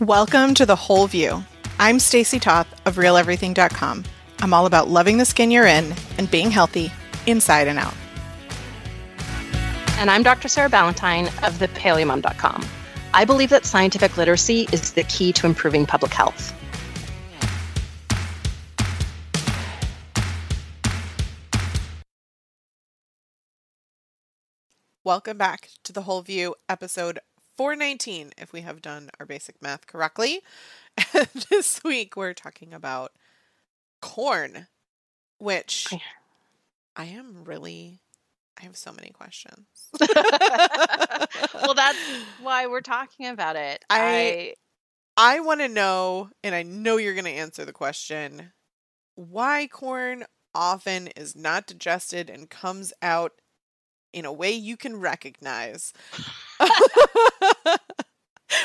Welcome to The Whole View. I'm Stacy Toth of RealEverything.com. I'm all about loving the skin you're in and being healthy inside and out. And I'm Dr. Sarah Ballantyne of thepaleomom.com. I believe that scientific literacy is the key to improving public health. Welcome back to The Whole View, episode 419, if we have done our basic math correctly. And this week we're talking about corn, which I am really I have so many questions. well, that's why we're talking about it. I I, I want to know, and I know you're going to answer the question, why corn often is not digested and comes out in a way you can recognize.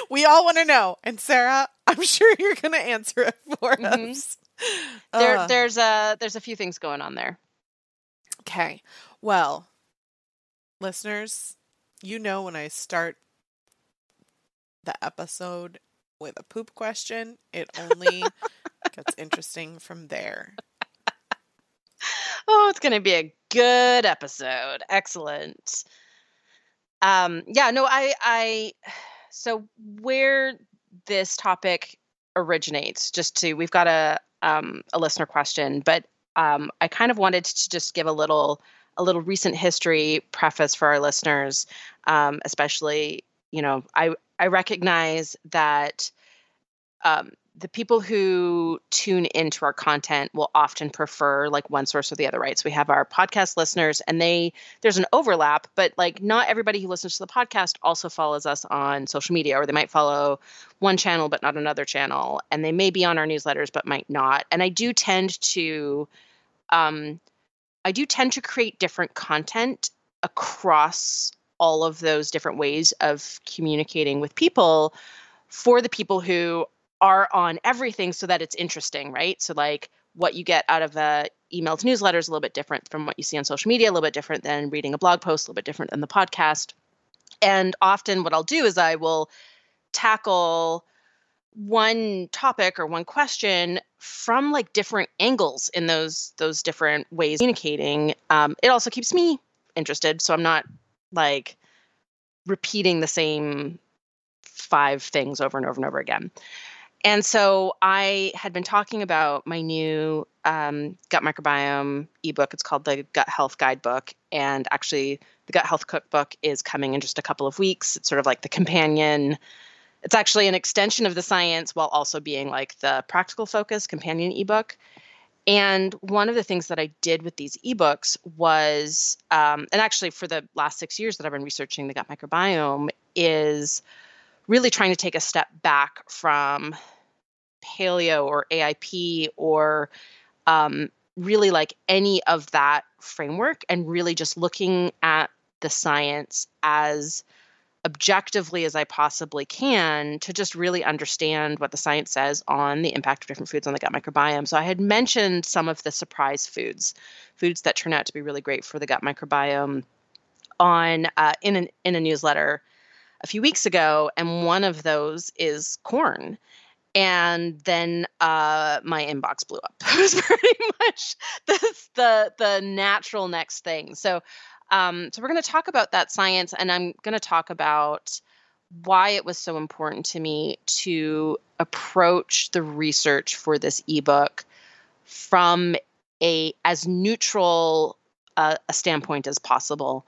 we all want to know, and Sarah, I'm sure you're going to answer it for mm-hmm. us. There, uh. there's a there's a few things going on there. Okay, well, listeners, you know when I start the episode with a poop question, it only gets interesting from there. Oh, it's going to be a good episode. Excellent. Um yeah, no, I I so where this topic originates just to we've got a um a listener question, but um I kind of wanted to just give a little a little recent history preface for our listeners, um, especially, you know, I, I recognize that um, the people who tune into our content will often prefer like one source or the other right? So we have our podcast listeners and they there's an overlap but like not everybody who listens to the podcast also follows us on social media or they might follow one channel but not another channel and they may be on our newsletters but might not. And i do tend to um, I do tend to create different content across all of those different ways of communicating with people for the people who are on everything so that it's interesting, right? So like what you get out of a emailed newsletter is a little bit different from what you see on social media, a little bit different than reading a blog post, a little bit different than the podcast. And often what I'll do is I will tackle one topic or one question from like different angles in those those different ways communicating um, it also keeps me interested so i'm not like repeating the same five things over and over and over again and so i had been talking about my new um, gut microbiome ebook. It's called the gut health guidebook and actually the gut health cookbook is coming in just a couple of weeks. It's sort of like the companion. It's actually an extension of the science while also being like the practical focus companion ebook. And one of the things that I did with these ebooks was, um, and actually for the last six years that I've been researching the gut microbiome, is really trying to take a step back from paleo or AIP or um, really like any of that framework and really just looking at the science as objectively as I possibly can to just really understand what the science says on the impact of different foods on the gut microbiome. So I had mentioned some of the surprise foods, foods that turn out to be really great for the gut microbiome on uh, in an, in a newsletter a few weeks ago, and one of those is corn. And then uh, my inbox blew up. it was pretty much the, the the natural next thing. So um, so we're going to talk about that science, and I'm going to talk about why it was so important to me to approach the research for this ebook from a as neutral uh, a standpoint as possible.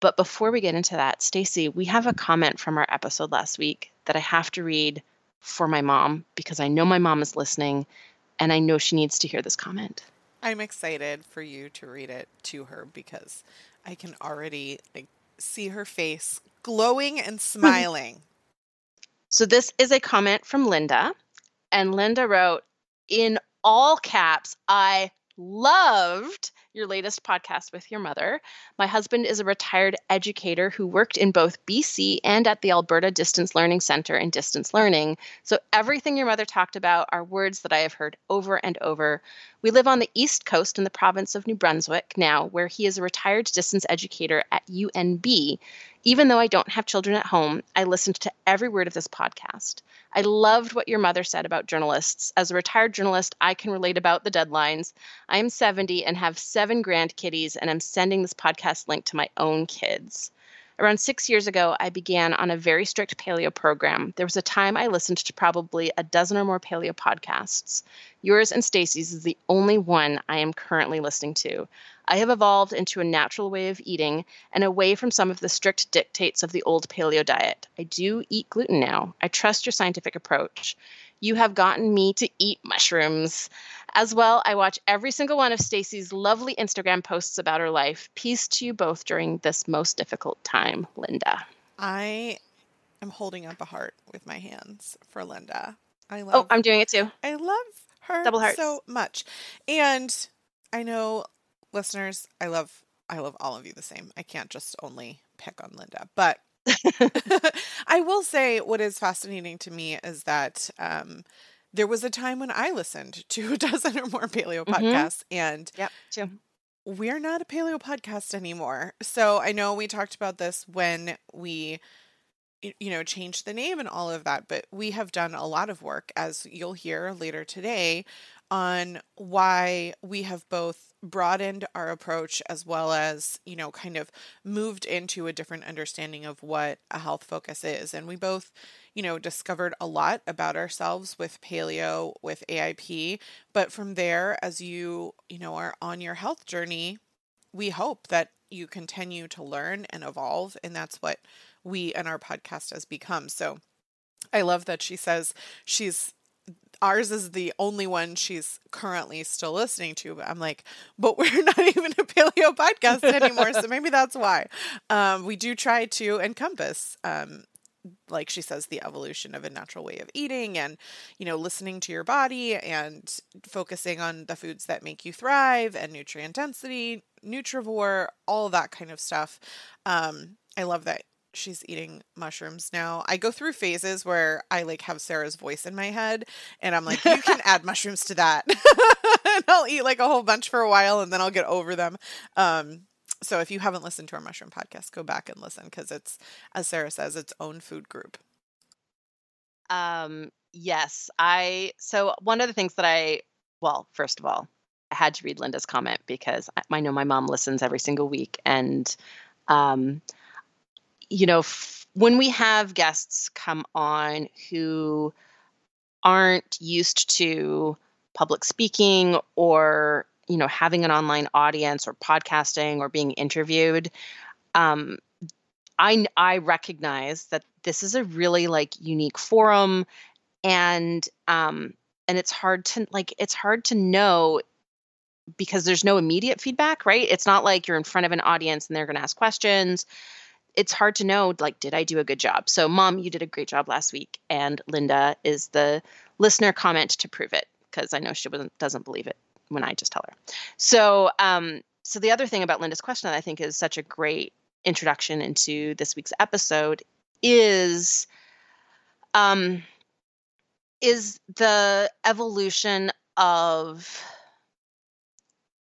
But before we get into that, Stacy, we have a comment from our episode last week that I have to read for my mom because I know my mom is listening and I know she needs to hear this comment. I'm excited for you to read it to her because I can already like see her face glowing and smiling. so this is a comment from Linda and Linda wrote in all caps, I loved your latest podcast with your mother. My husband is a retired educator who worked in both BC and at the Alberta Distance Learning Center in distance learning. So, everything your mother talked about are words that I have heard over and over. We live on the East Coast in the province of New Brunswick now, where he is a retired distance educator at UNB. Even though I don't have children at home, I listened to every word of this podcast. I loved what your mother said about journalists. As a retired journalist, I can relate about the deadlines. I am 70 and have seven grandkiddies, and I'm sending this podcast link to my own kids. Around six years ago, I began on a very strict paleo program. There was a time I listened to probably a dozen or more paleo podcasts. Yours and Stacy's is the only one I am currently listening to. I have evolved into a natural way of eating and away from some of the strict dictates of the old paleo diet. I do eat gluten now. I trust your scientific approach. You have gotten me to eat mushrooms. As well, I watch every single one of Stacy's lovely Instagram posts about her life. Peace to you both during this most difficult time, Linda. I am holding up a heart with my hands for Linda. I oh, love Oh, I'm doing it too. I love her Double hearts. so much. And I know listeners, I love I love all of you the same. I can't just only pick on Linda. But I will say what is fascinating to me is that um, there was a time when I listened to a dozen or more paleo Mhm. podcasts and Yep, too. we're not a paleo podcast anymore. So I know we talked about this when we you know changed the name and all of that, but we have done a lot of work as you'll hear later today on why we have both broadened our approach as well as, you know, kind of moved into a different understanding of what a health focus is. And we both, you know, discovered a lot about ourselves with paleo, with AIP, but from there as you, you know, are on your health journey, we hope that you continue to learn and evolve and that's what we and our podcast has become. So I love that she says she's ours is the only one she's currently still listening to but i'm like but we're not even a paleo podcast anymore so maybe that's why. Um, we do try to encompass um, like she says the evolution of a natural way of eating and you know listening to your body and focusing on the foods that make you thrive and nutrient density nutrivore all that kind of stuff. Um, i love that she's eating mushrooms now i go through phases where i like have sarah's voice in my head and i'm like you can add mushrooms to that. And i'll eat like a whole bunch for a while and then i'll get over them. Um, so if you haven't listened to our mushroom podcast go back and listen because it's as sarah says its own food group. Um, yes, I so one of the things that I well, first of all, I had to read Linda's comment because I, I know my mom listens every single week, and um, you know, f- when we have guests come on who aren't used to public speaking or you know having an online audience or podcasting or being interviewed um, I I recognize that this is a really like unique forum and um and it's hard to like it's hard to know because there's no immediate feedback, right? It's not like you're in front of an audience and they're going to ask questions. It's hard to know like did I do a good job? So mom, you did a great job last week and Linda is the listener comment to prove it because I know she doesn't believe it when I just tell her. So um so the other thing about Linda's question that I think is such a great introduction into this week's episode is um is the evolution of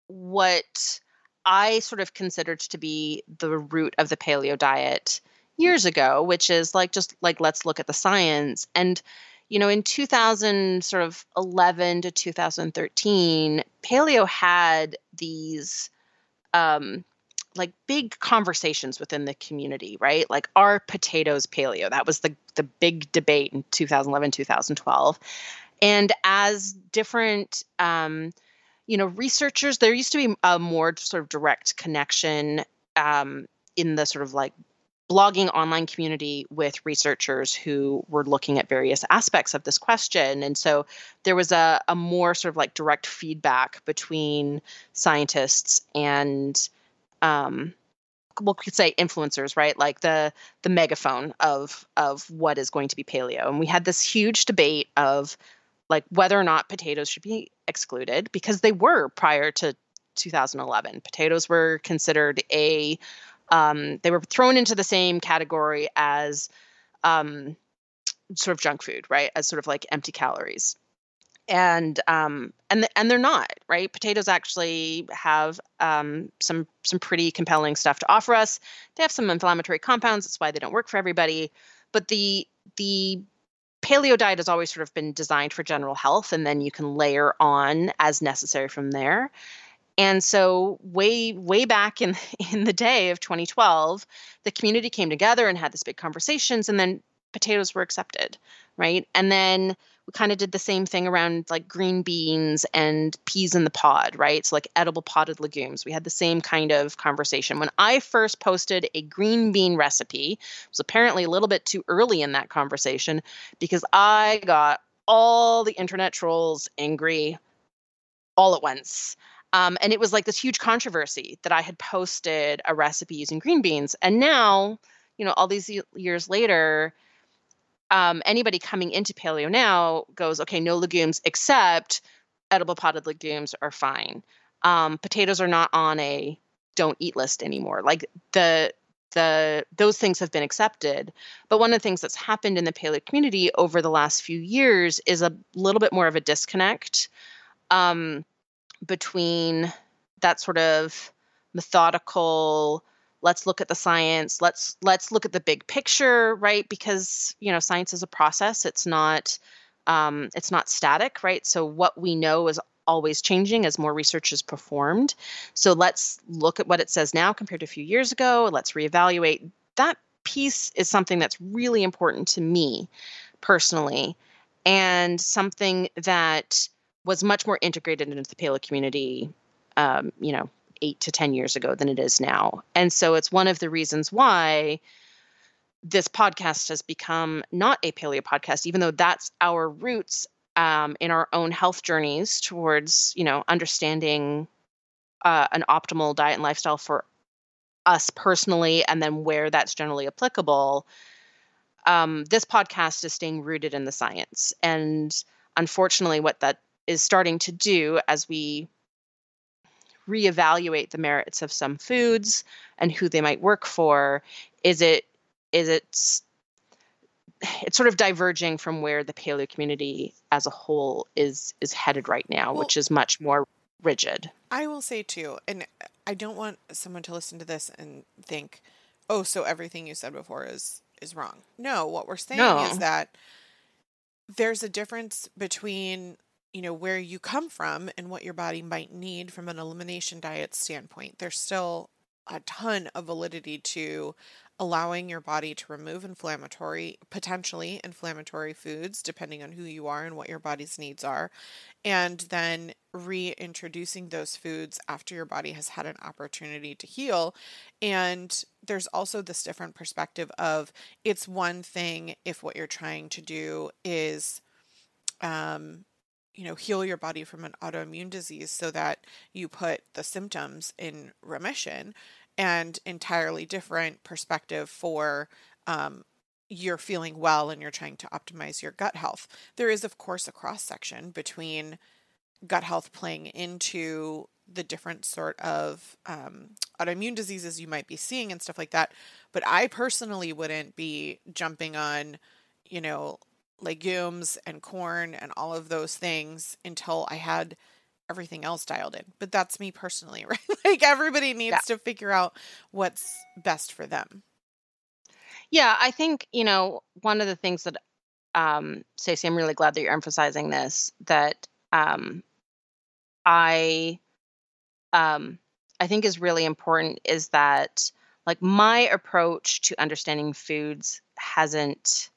what I sort of considered to be the root of the paleo diet years ago, which is like just like let's look at the science. And you know, in 2000 sort of 11 to 2013, paleo had these um like big conversations within the community, right? Like are potatoes paleo? That was the the big debate in 2011, 2012. And as different um, you know, researchers, there used to be a more sort of direct connection um, in the sort of like blogging online community with researchers who were looking at various aspects of this question. And so there was a, a more sort of like direct feedback between scientists and um, we could say influencers, right? Like the the megaphone of of what is going to be paleo. And we had this huge debate of like whether or not potatoes should be excluded because they were prior to 2011. Potatoes were considered a, um, they were thrown into the same category as um, sort of junk food, right? As sort of like empty calories. And um, and the, and they're not right. Potatoes actually have um, some some pretty compelling stuff to offer us. They have some inflammatory compounds. That's why they don't work for everybody. But the the paleo diet has always sort of been designed for general health, and then you can layer on as necessary from there. And so way way back in in the day of 2012, the community came together and had this big conversations, and then potatoes were accepted, right? And then we kind of did the same thing around like green beans and peas in the pod, right? So, like edible podded legumes. We had the same kind of conversation. When I first posted a green bean recipe, it was apparently a little bit too early in that conversation because I got all the internet trolls angry all at once. Um, and it was like this huge controversy that I had posted a recipe using green beans. And now, you know, all these years later, um, anybody coming into paleo now goes, okay, no legumes except edible podded legumes are fine. Um, potatoes are not on a don't eat list anymore. Like the the those things have been accepted. But one of the things that's happened in the paleo community over the last few years is a little bit more of a disconnect um, between that sort of methodical let's look at the science let's let's look at the big picture right? Because you know science is a process. It's not um, it's not static right? So what we know is always changing as more research is performed. So let's look at what it says now compared to a few years ago. Let's reevaluate. That piece is something that's really important to me personally and something that was much more integrated into the paleo community um, you know eight to 10 years ago than it is now. And so it's one of the reasons why this podcast has become not a paleo podcast, even though that's our roots um, in our own health journeys towards, you know, understanding uh, an optimal diet and lifestyle for us personally, and then where that's generally applicable. Um, this podcast is staying rooted in the science. And unfortunately, what that is starting to do as we reevaluate the merits of some foods and who they might work for is it is it it's sort of diverging from where the paleo community as a whole is is headed right now well, which is much more rigid i will say too and i don't want someone to listen to this and think oh so everything you said before is is wrong no what we're saying no. is that there's a difference between you know where you come from and what your body might need from an elimination diet standpoint. There's still a ton of validity to allowing your body to remove inflammatory potentially inflammatory foods depending on who you are and what your body's needs are and then reintroducing those foods after your body has had an opportunity to heal. And there's also this different perspective of it's one thing if what you're trying to do is um, you know, heal your body from an autoimmune disease so that you put the symptoms in remission and entirely different perspective for um, you're feeling well and you're trying to optimize your gut health. There is, of course, a cross section between gut health playing into the different sort of um, autoimmune diseases you might be seeing and stuff like that. But I personally wouldn't be jumping on, you know, legumes and corn and all of those things until I had everything else dialed in. But that's me personally, right? like everybody needs yeah. to figure out what's best for them. Yeah, I think, you know, one of the things that um Stacy, I'm really glad that you're emphasizing this, that um I um I think is really important is that like my approach to understanding foods hasn't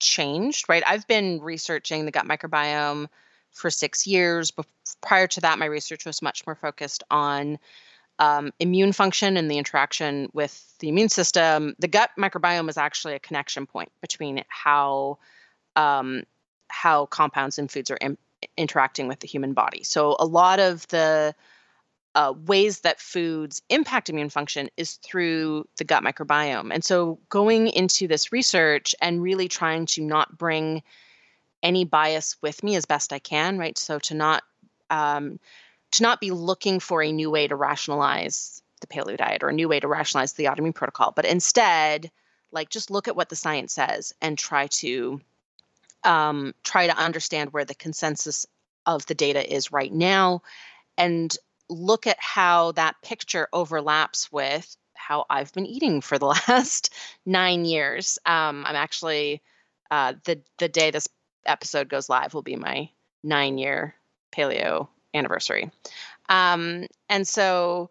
changed, right? I've been researching the gut microbiome for six years. But prior to that, my research was much more focused on um, immune function and the interaction with the immune system. The gut microbiome is actually a connection point between how um, how compounds in foods are in, interacting with the human body. So a lot of the uh, ways that foods impact immune function is through the gut microbiome. And so, going into this research and really trying to not bring any bias with me as best I can, right? So, to not um, to not be looking for a new way to rationalize the paleo diet or a new way to rationalize the autoimmune protocol, but instead, like just look at what the science says and try to um, try to understand where the consensus of the data is right now and look at how that picture overlaps with how I've been eating for the last nine years. Um, I'm actually uh, the the day this episode goes live will be my nine year paleo anniversary, um, and so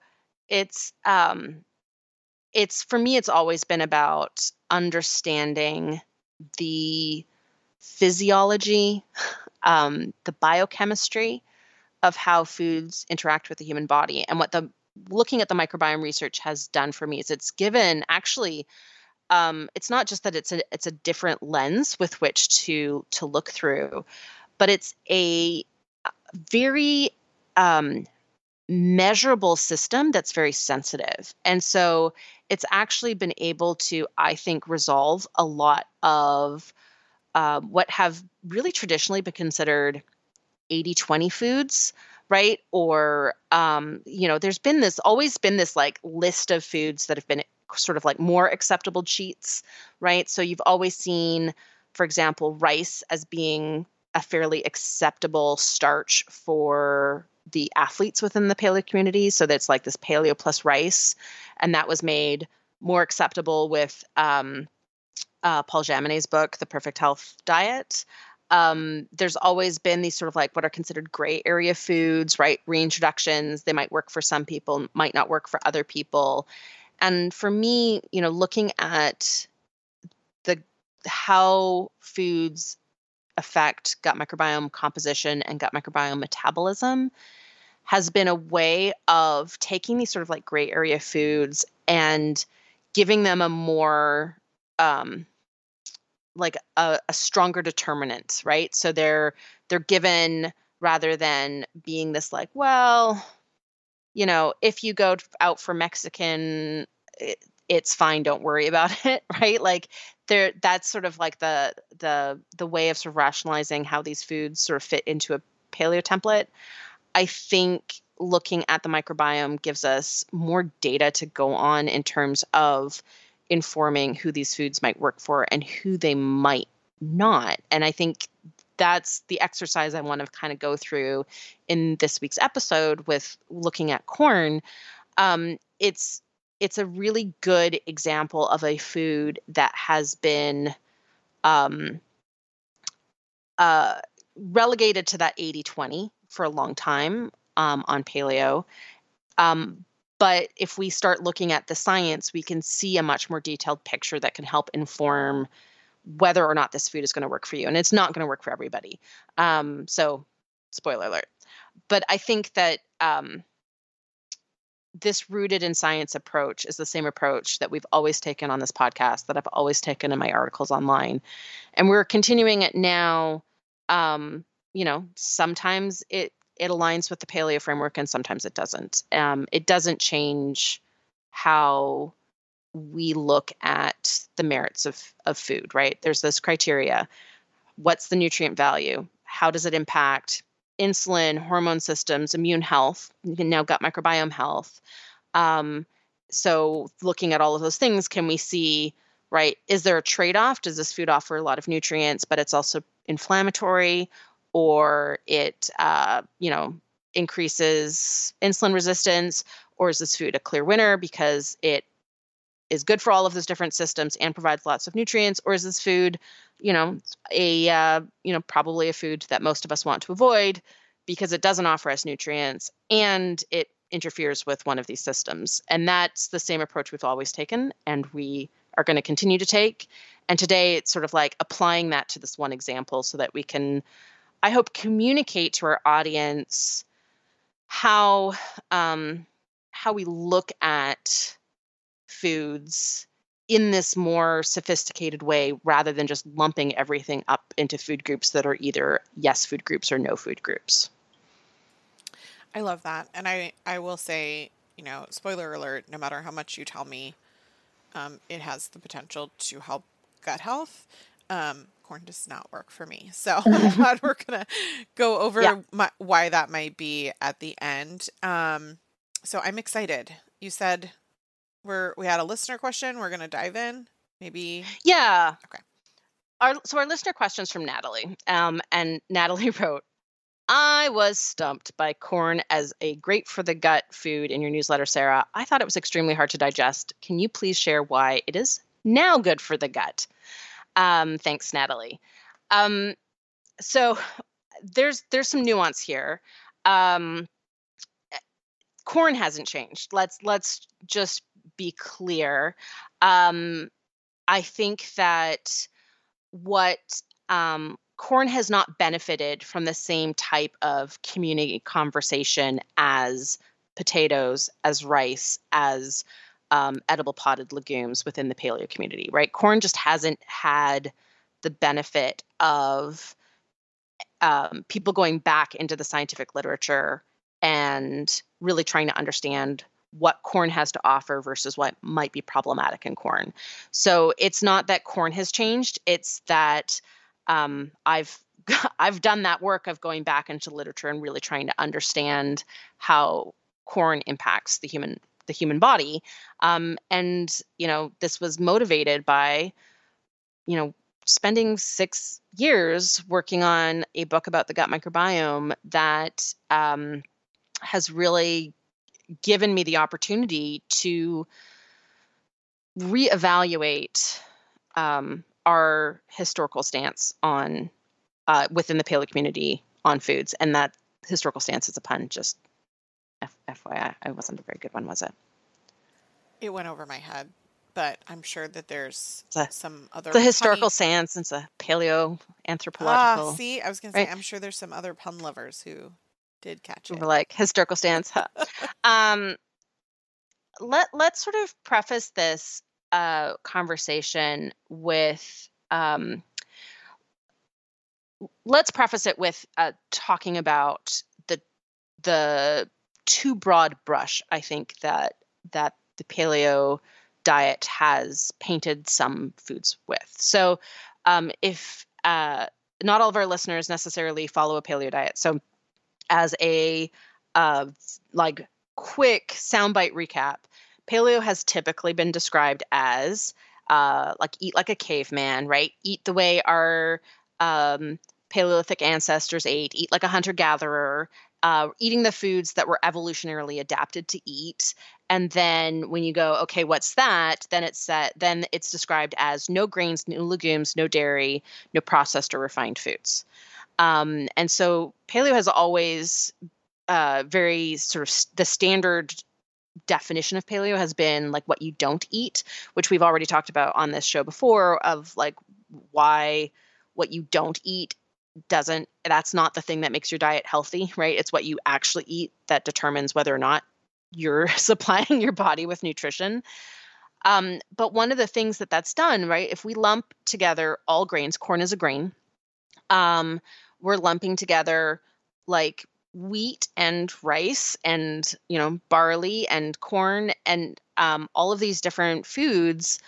it's um, it's for me. It's always been about understanding the physiology, um, the biochemistry of how foods interact with the human body. And what the looking at the microbiome research has done for me is it's given actually um, it's not just that it's a it's a different lens with which to to look through, but it's a very um, measurable system that's very sensitive. And so it's actually been able to, I think, resolve a lot of uh, what have really traditionally been considered 80 20 foods right? Or um, you know there's been this always been this like list of foods that have been sort of like more acceptable cheats right? So you've always seen for example rice as being a fairly acceptable starch for the athletes within the paleo community. So that's like this paleo plus rice and that was made more acceptable with um, uh, Paul Jaminet's book, The Perfect Health Diet um, there's always been these sort of like what are considered gray area foods, right? Reintroductions. They might work for some people, might not work for other people. And for me, you know, looking at the how foods affect gut microbiome composition and gut microbiome metabolism has been a way of taking these sort of like gray area foods and giving them a more um, like a, a stronger determinant, right? So they're they're given rather than being this like, well, you know, if you go out for Mexican, it, it's fine. Don't worry about it, right? Like there, that's sort of like the the the way of sort of rationalizing how these foods sort of fit into a paleo template. I think looking at the microbiome gives us more data to go on in terms of informing who these foods might work for and who they might not. And I think that's the exercise I want to kind of go through in this week's episode with looking at corn. Um, it's it's a really good example of a food that has been um, uh, relegated to that 80-20 for a long time um, on paleo. Um, but if we start looking at the science, we can see a much more detailed picture that can help inform whether or not this food is going to work for you. And it's not going to work for everybody. Um, so, spoiler alert. But I think that um, this rooted in science approach is the same approach that we've always taken on this podcast, that I've always taken in my articles online. And we're continuing it now. Um, you know, sometimes it it aligns with the paleo framework and sometimes it doesn't. Um, it doesn't change how we look at the merits of, of food, right? There's this criteria. What's the nutrient value? How does it impact insulin, hormone systems, immune health, now gut microbiome health? Um, so, looking at all of those things, can we see, right? Is there a trade off? Does this food offer a lot of nutrients, but it's also inflammatory? Or it uh, you know increases insulin resistance or is this food a clear winner because it is good for all of those different systems and provides lots of nutrients or is this food you know a uh, you know probably a food that most of us want to avoid because it doesn't offer us nutrients and it interferes with one of these systems? And that's the same approach we've always taken and we are going to continue to take. And today it's sort of like applying that to this one example so that we can I hope communicate to our audience how um, how we look at foods in this more sophisticated way rather than just lumping everything up into food groups that are either yes food groups or no food groups. I love that. And I, I will say, you know, spoiler alert, no matter how much you tell me, um, it has the potential to help gut health. Um, corn does not work for me. So I'm glad we're gonna go over Yeah. my, why that might be at the end. Um, so I'm excited. You said we're we had a listener question. We're gonna dive in. Maybe Yeah. Okay. Our so our listener questions from Natalie. Um, and Natalie wrote, I was stumped by corn as a great for the gut food in your newsletter, Sarah. I thought it was extremely hard to digest. Can you please share why it is now good for the gut? Um, thanks, Natalie. Um, so there's there's some nuance here. Um, corn hasn't changed. Let's let's just be clear. Um, I think that what um, corn has not benefited from the same type of community conversation as potatoes, as rice, as um, edible podded legumes within the paleo community, right? Corn just hasn't had the benefit of um, people going back into the scientific literature and really trying to understand what corn has to offer versus what might be problematic in corn. So it's not that corn has changed; it's that um, I've I've done that work of going back into literature and really trying to understand how corn impacts the human the human body. Um, and you know, this was motivated by you know spending six years working on a book about the gut microbiome that um, has really given me the opportunity to reevaluate um, our historical stance on uh, within the paleo community on foods, and that historical stance is a pun. Just F- FYI, it wasn't a very good one, was it? it went over my head, but I'm sure that there's a- some other The historical stance. It's a paleo Ah, anthropological. see, I was gonna say right? I'm sure there's some other pun lovers who did catch it. were like historical stance. Huh? um, let let's sort of preface this uh, conversation with um, let's preface it with uh, talking about the the too broad brush I think that that the paleo diet has painted some foods with. So um, if uh, not all of our listeners necessarily follow a paleo diet, so as a uh, like quick soundbite recap, paleo has typically been described as uh, like eat like a caveman, right? Eat the way our um, Paleolithic ancestors ate, eat like a hunter gatherer, uh, eating the foods that were evolutionarily adapted to eat. And then when you go, okay, what's that? Then it's set, then it's described as no grains, no legumes, no dairy, no processed or refined foods. Um, and so paleo has always uh, very sort of the standard definition of paleo has been like what you don't eat, which we've already talked about on this show before of like why what you don't eat doesn't that's not the thing that makes your diet healthy, right? It's what you actually eat that determines whether or not you're supplying your body with nutrition. Um, but one of the things that that's done, right? If we lump together all grains, corn is a grain, um, we're lumping together like wheat and rice and you know barley and corn and um, all of these different foods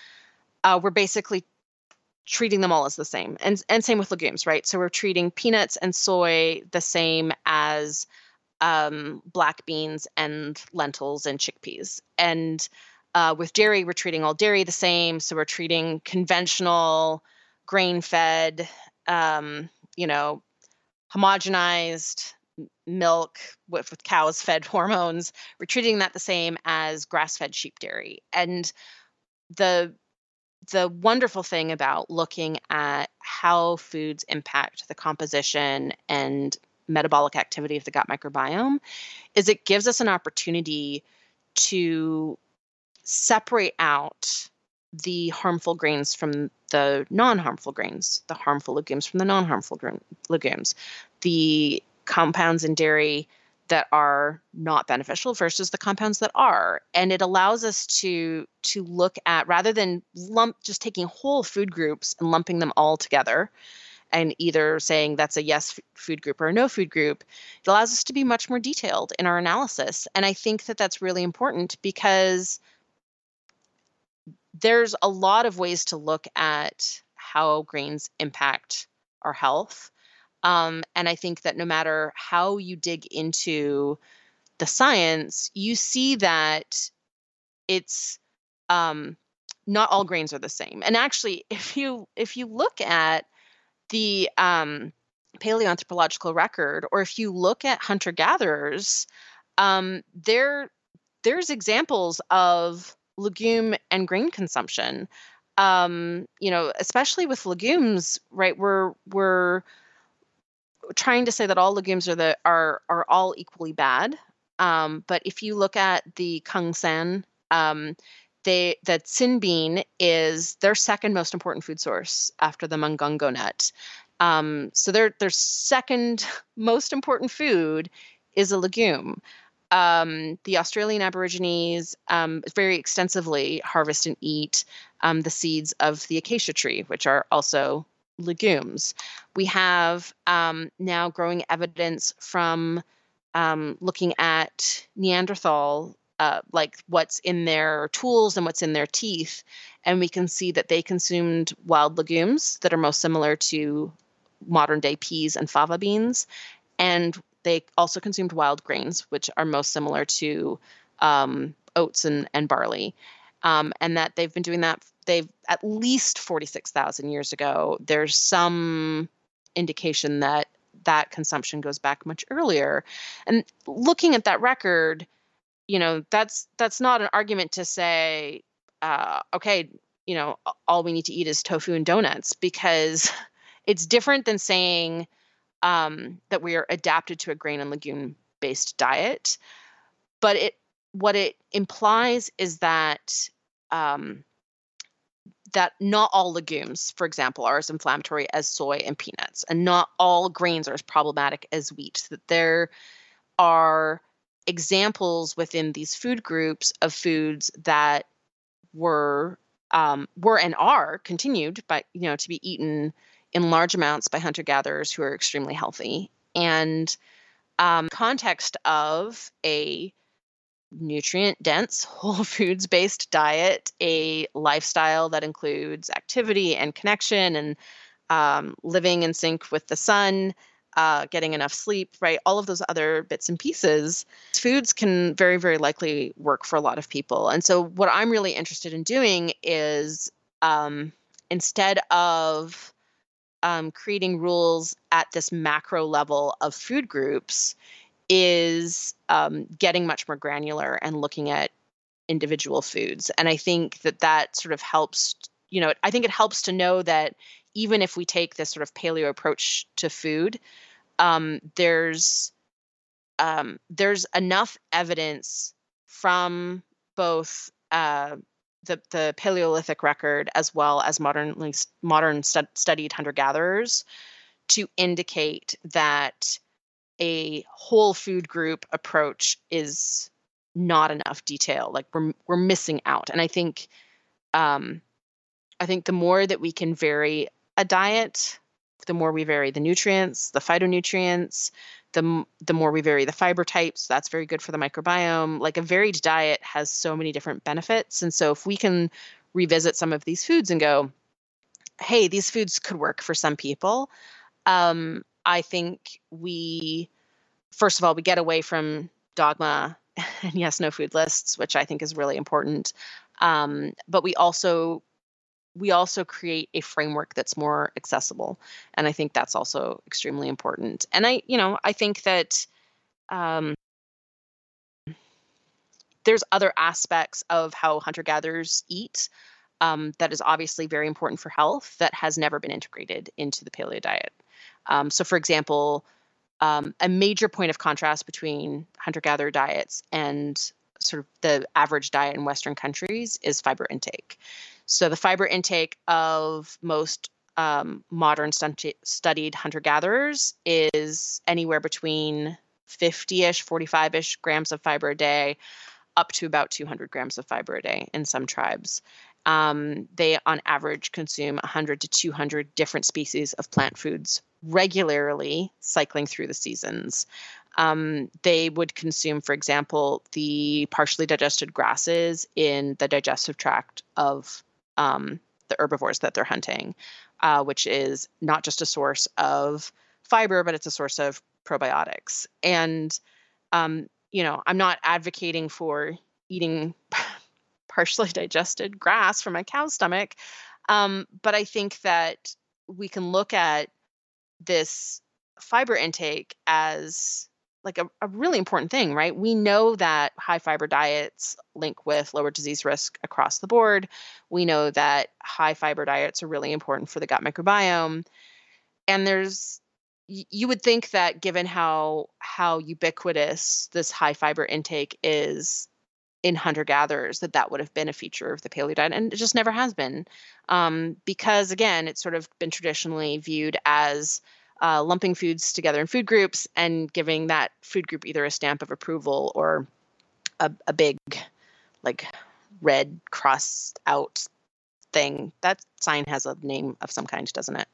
uh, we're basically treating them all as the same and and same with legumes right? So we're treating peanuts and soy the same as um, black beans and lentils and chickpeas. And uh, with dairy we're treating all dairy the same. So we're treating conventional grain fed um, you know homogenized milk with, with cows fed hormones. We're treating that the same as grass fed sheep dairy. And the the wonderful thing about looking at how foods impact the composition and metabolic activity of the gut microbiome is it gives us an opportunity to separate out the harmful grains from the non-harmful grains, the harmful legumes from the non-harmful legumes, the compounds in dairy that are not beneficial versus the compounds that are and it allows us to to look at rather than lump just taking whole food groups and lumping them all together and either saying that's a yes food group or a no food group it allows us to be much more detailed in our analysis and i think that that's really important because there's a lot of ways to look at how grains impact our health. Um, and I think that no matter how you dig into the science, you see that it's um, not all grains are the same. And actually, if you if you look at the um, paleoanthropological record, or if you look at hunter gatherers, um, there there's examples of legume and grain consumption. Um, you know, especially with legumes, right? We're we're trying to say that all legumes are the are are all equally bad. Um, but if you look at the Kung San, um, they that tsin bean is their second most important food source after the mongongo nut. Um, so their their second most important food is a legume. Um, the Australian Aborigines um, very extensively harvest and eat um, the seeds of the acacia tree, which are also legumes. We have um, now growing evidence from um, looking at Neanderthal, uh, like what's in their tools and what's in their teeth, and we can see that they consumed wild legumes that are most similar to modern day peas and fava beans, and they also consumed wild grains, which are most similar to um, oats and, and barley. Um, and that they've been doing that they've at least 46,000 years ago. There's some indication that that consumption goes back much earlier. And looking at that record, you know, that's that's not an argument to say, uh, okay, you know, all we need to eat is tofu and donuts because it's different than saying um, that we are adapted to a grain and legume based diet. But it what it implies is that um, that not all legumes, for example, are as inflammatory as soy and peanuts, and not all grains are as problematic as wheat. That there are examples within these food groups of foods that were um, were and are continued, but you know, to be eaten in large amounts by hunter gatherers who are extremely healthy. And um, context of a nutrient dense, whole foods based diet, a lifestyle that includes activity and connection and um, living in sync with the sun, uh, getting enough sleep, right? All of those other bits and pieces, foods can very, very likely work for a lot of people. And so, what I'm really interested in doing is um, instead of um, creating rules at this macro level of food groups, is um, getting much more granular and looking at individual foods. And I think that that sort of helps, you know, I think it helps to know that even if we take this sort of paleo approach to food, um, there's um, there's enough evidence from both uh, the the Paleolithic record as well as modernly modern studied hunter gatherers to indicate that a whole food group approach is not enough detail. Like we're we're missing out. And I think um, I think the more that we can vary a diet, the more we vary the nutrients, the phytonutrients, the the more we vary the fiber types. That's very good for the microbiome. Like a varied diet has so many different benefits, and so if we can revisit some of these foods and go, hey, these foods could work for some people. Um, I think we, first of all, we get away from dogma and yes, no food lists, which I think is really important. Um, but we also we also create a framework that's more accessible, and I think that's also extremely important. And I, you know, I think that um, there's other aspects of how hunter gatherers eat um, that is obviously very important for health that has never been integrated into the paleo diet. Um, so, for example, um, a major point of contrast between hunter gatherer diets and sort of the average diet in Western countries is fiber intake. So, the fiber intake of most um, modern studied hunter gatherers is anywhere between 50 ish, 45 ish grams of fiber a day, up to about 200 grams of fiber a day in some tribes. Um, they, on average, consume 100 to 200 different species of plant foods regularly, cycling through the seasons. Um, they would consume, for example, the partially digested grasses in the digestive tract of um, the herbivores that they're hunting, uh, which is not just a source of fiber, but it's a source of probiotics. And, um, you know, I'm not advocating for eating partially digested grass from a cow's stomach, um, but I think that we can look at this fiber intake as like a, a really important thing, right? We know that high fiber diets link with lower disease risk across the board. We know that high fiber diets are really important for the gut microbiome. And there's you would think that given how how ubiquitous this high fiber intake is in hunter gatherers that that would have been a feature of the paleo diet and it just never has been um, because again it's sort of been traditionally viewed as uh, lumping foods together in food groups and giving that food group either a stamp of approval or a, a big like red crossed out thing. That sign has a name of some kind doesn't it?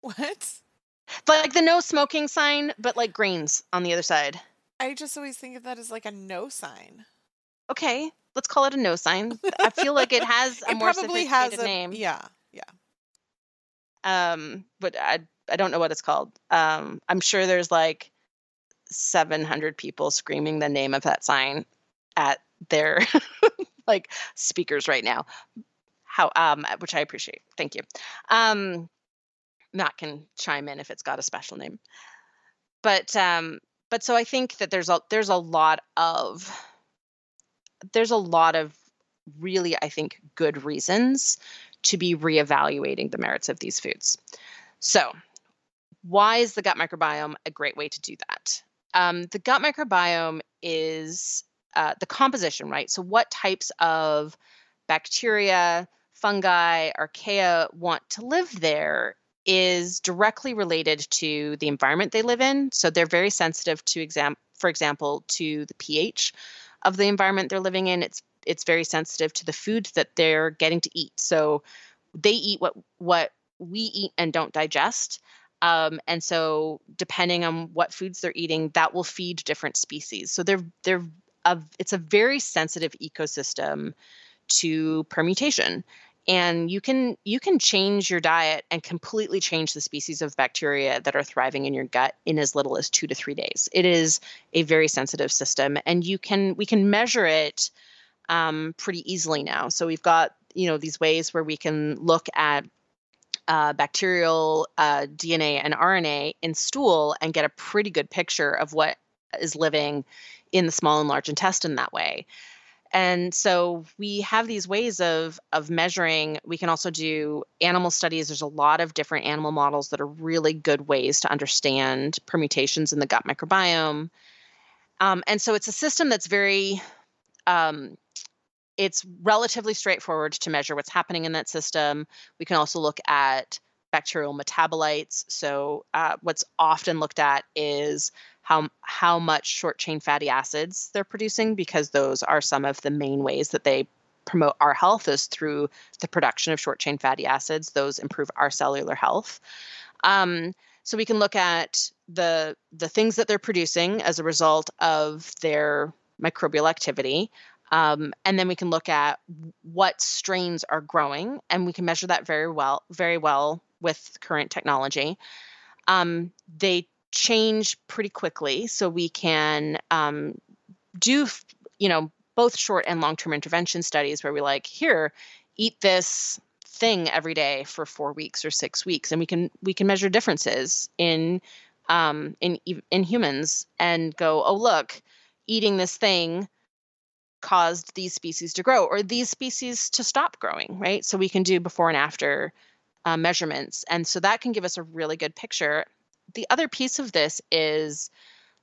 What? Like the no smoking sign but like grains on the other side I just always think of that as like a no sign. Okay, let's call it a no sign. I feel like it has a it more probably sophisticated has a name. yeah, yeah. Um, but I I don't know what it's called. Um, I'm sure there's like 700 people screaming the name of that sign at their like speakers right now. How um, which I appreciate. Thank you. Um, Matt can chime in if it's got a special name. But um, but so I think that there's a there's a lot of there's a lot of really I think good reasons to be reevaluating the merits of these foods. So, why is the gut microbiome a great way to do that? Um, the gut microbiome is uh, the composition, right? So, what types of bacteria, fungi, archaea want to live there is directly related to the environment they live in. So they're very sensitive to exam for example, to the pH of the environment they're living in. It's it's very sensitive to the food that they're getting to eat. So they eat what what we eat and don't digest. Um, and so depending on what foods they're eating, that will feed different species. So they're they're a, it's a very sensitive ecosystem to permutation and you can you can change your diet and completely change the species of bacteria that are thriving in your gut in as little as 2 to 3 days. It is a very sensitive system and you can we can measure it um, pretty easily now. So we've got you know these ways where we can look at uh, bacterial uh, dna and rna in stool and get a pretty good picture of what is living in the small and large intestine that way and so we have these ways of of measuring. We can also do animal studies. There's a lot of different animal models that are really good ways to understand permutations in the gut microbiome. Um, and so it's a system that's very um, it's relatively straightforward to measure what's happening in that system. We can also look at bacterial metabolites. So uh, what's often looked at is how how much short chain fatty acids they're producing because those are some of the main ways that they promote our health is through the production of short chain fatty acids. Those improve our cellular health. Um, so we can look at the the things that they're producing as a result of their microbial activity um, and then we can look at what strains are growing and we can measure that very well very well with current technology. Um, they change pretty quickly so we can um, do you know both short and long term intervention studies where we like here eat this thing every day for four weeks or six weeks and we can we can measure differences in um, in in humans and go oh look eating this thing caused these species to grow or these species to stop growing right? So we can do before and after uh, measurements and so that can give us a really good picture the other piece of this is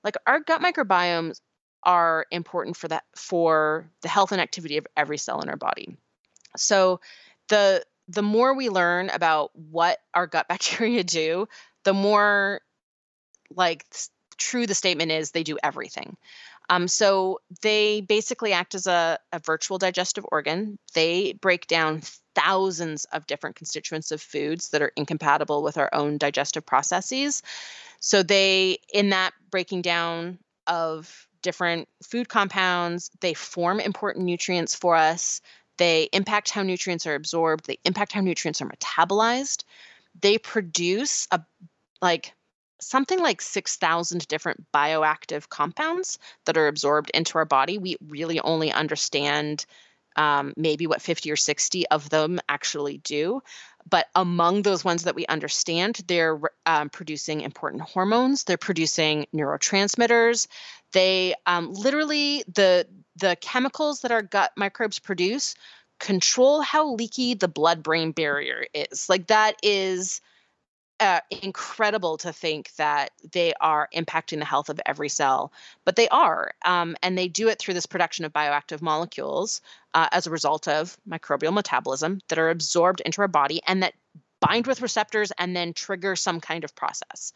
like our gut microbiomes are important for that for the health and activity of every cell in our body. So the the more we learn about what our gut bacteria do, the more like true the statement is they do everything. Um, so they basically act as a, a virtual digestive organ. They break down thousands of different constituents of foods that are incompatible with our own digestive processes. So they, in that breaking down of different food compounds, they form important nutrients for us. they impact how nutrients are absorbed, they impact how nutrients are metabolized. They produce a like something like 6,000 different bioactive compounds that are absorbed into our body. We really only understand um, maybe what 50 or 60 of them actually do. But among those ones that we understand, they're um, producing important hormones. They're producing neurotransmitters. They um, literally the the chemicals that our gut microbes produce control how leaky the blood-brain barrier is. Like that is uh, incredible to think that they are impacting the health of every cell, but they are. Um, and they do it through this production of bioactive molecules uh, as a result of microbial metabolism that are absorbed into our body and that bind with receptors and then trigger some kind of process.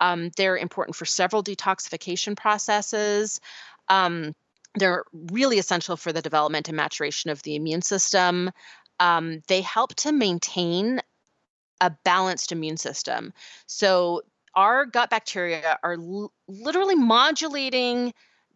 Um, they're important for several detoxification processes. Um, they're really essential for the development and maturation of the immune system. Um, they help to maintain a balanced immune system. So our gut bacteria are l- literally modulating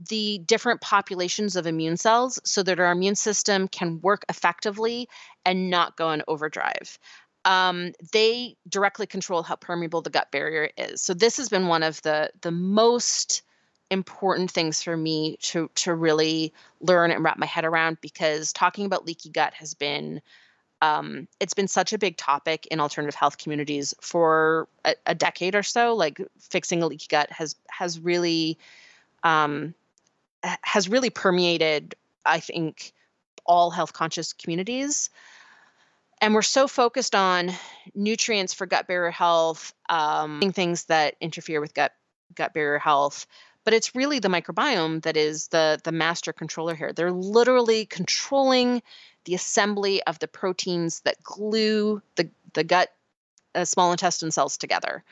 the different populations of immune cells so that our immune system can work effectively and not go in overdrive. Um, they directly control how permeable the gut barrier is. So this has been one of the the most important things for me to to really learn and wrap my head around because talking about leaky gut has been um, it's been such a big topic in alternative health communities for a, a decade or so. Like fixing a leaky gut has has really um, has really permeated, I think, all health conscious communities. And we're so focused on nutrients for gut barrier health, um, things that interfere with gut gut barrier health, but it's really the microbiome that is the the master controller here. They're literally controlling the assembly of the proteins that glue the, the gut uh, small intestine cells together.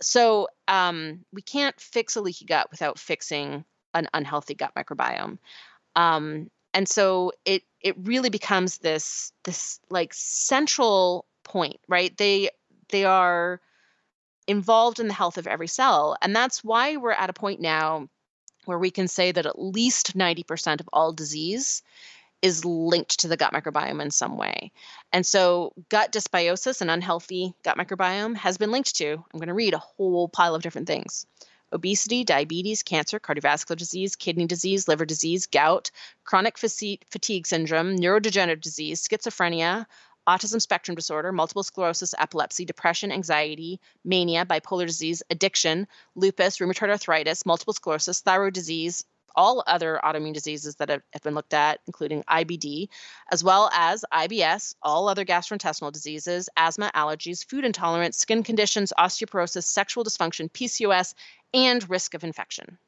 So um, we can't fix a leaky gut without fixing an unhealthy gut microbiome. Um, and so it it really becomes this this like central point, right? They they are involved in the health of every cell, and that's why we're at a point now where we can say that at least 90% of all disease is linked to the gut microbiome in some way. And so, gut dysbiosis, an unhealthy gut microbiome, has been linked to, I'm going to read a whole pile of different things obesity, diabetes, cancer, cardiovascular disease, kidney disease, liver disease, gout, chronic fatigue syndrome, neurodegenerative disease, schizophrenia, autism spectrum disorder, multiple sclerosis, epilepsy, depression, anxiety, mania, bipolar disease, addiction, lupus, rheumatoid arthritis, multiple sclerosis, thyroid disease, all other autoimmune diseases that have, have been looked at, including IBD, as well as IBS, all other gastrointestinal diseases, asthma, allergies, food intolerance, skin conditions, osteoporosis, sexual dysfunction, PCOS, and risk of infection.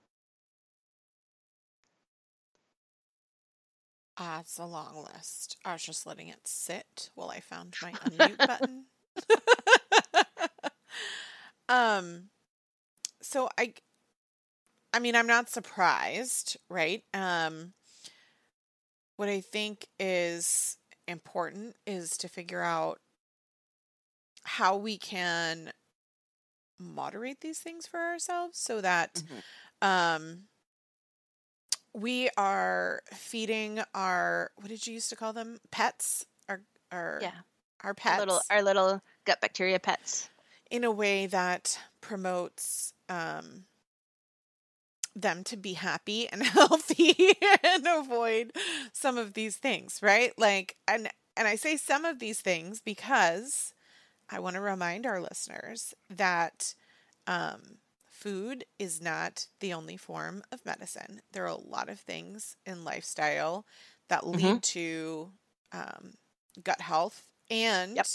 Uh, it's a long list. I was just letting it sit while I found my unmute button. um, so I I mean, I'm not surprised, right? Um, what I think is important is to figure out how we can moderate these things for ourselves so that mm-hmm. um, we are feeding our what did you used to call them? Pets? Our our yeah. our pets our little, our little gut bacteria pets. In a way that promotes um, them to be happy and healthy and avoid some of these things, right? Like and and I say some of these things because I want to remind our listeners that um, food is not the only form of medicine. There are a lot of things in lifestyle that lead mm-hmm. to um, gut health and yep.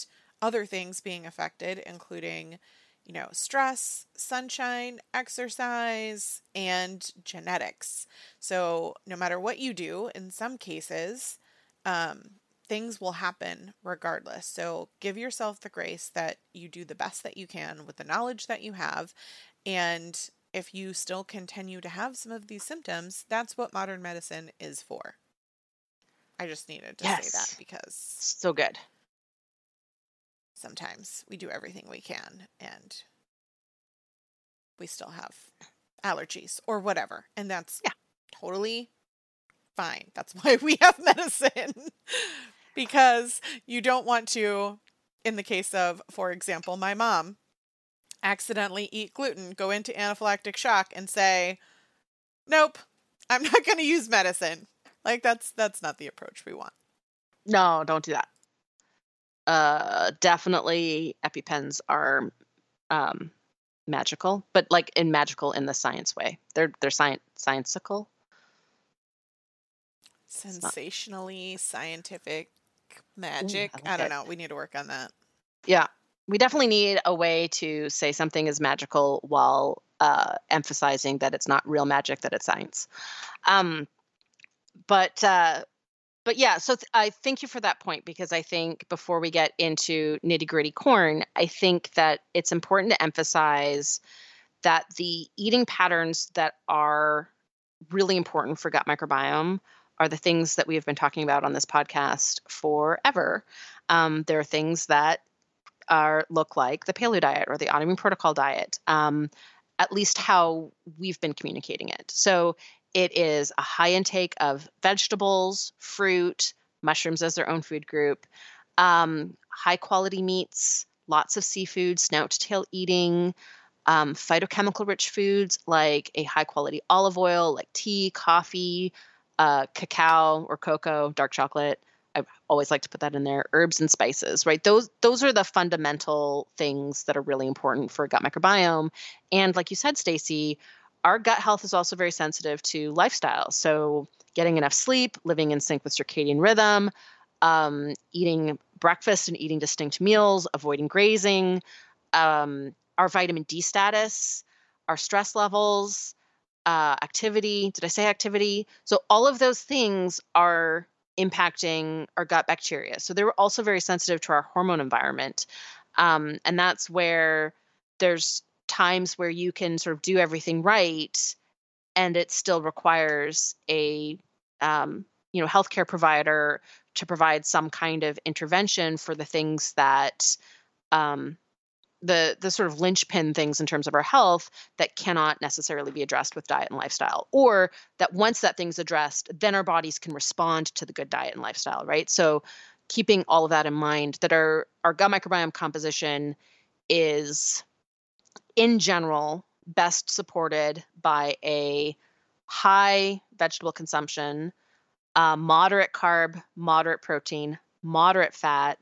other things being affected, including you know, stress, sunshine, exercise, and genetics. So, no matter what you do, in some cases, um, things will happen regardless. So, give yourself the grace that you do the best that you can with the knowledge that you have. And if you still continue to have some of these symptoms, that's what modern medicine is for. I just needed to yes. say that because so good sometimes we do everything we can and we still have allergies or whatever. And that's yeah. totally fine. That's why we have medicine. because you don't want to, in the case of, for example, my mom, accidentally eat gluten, go into anaphylactic shock, and say, "Nope, I'm not going to use medicine." Like that's that's not the approach we want. No, don't do that. Uh, definitely EpiPens are um, magical, but like in magical in the science way. They're they're science scienceical. Sensationally scientific magic. Ooh, I, like I, don't it. know. We need to work on that. Yeah, we definitely need a way to say something is magical while uh, emphasizing that it's not real magic, that it's science. Um, but uh, but yeah, so th- I thank you for that point because I think before we get into nitty gritty corn, I think that it's important to emphasize that the eating patterns that are really important for gut microbiome are the things that we have been talking about on this podcast forever. Um, there are things that are look like the paleo diet or the autoimmune protocol diet, um, at least how we've been communicating it. So it is a high intake of vegetables, fruit, mushrooms as their own food group, um, high quality meats, lots of seafood, snout to tail eating, um, phytochemical rich foods like a high quality olive oil, like tea, coffee, uh, cacao or cocoa, dark chocolate. I always like to put that in there. Herbs and spices, right? Those those are the fundamental things that are really important for gut microbiome. And like you said, Stacy, our gut health is also very sensitive to lifestyle. So, getting enough sleep, living in sync with circadian rhythm, um, eating breakfast and eating distinct meals, avoiding grazing, um, our vitamin D status, our stress levels, uh, activity. Did I say activity? So, all of those things are impacting our gut bacteria. So, they're also very sensitive to our hormone environment. Um, and that's where there's times where you can sort of do everything right and it still requires a um, you know healthcare provider to provide some kind of intervention for the things that um, the the sort of linchpin things in terms of our health that cannot necessarily be addressed with diet and lifestyle or that once that thing's addressed then our bodies can respond to the good diet and lifestyle right? So keeping all of that in mind that our our gut microbiome composition is in general, best supported by a high vegetable consumption, uh, moderate carb, moderate protein, moderate fat.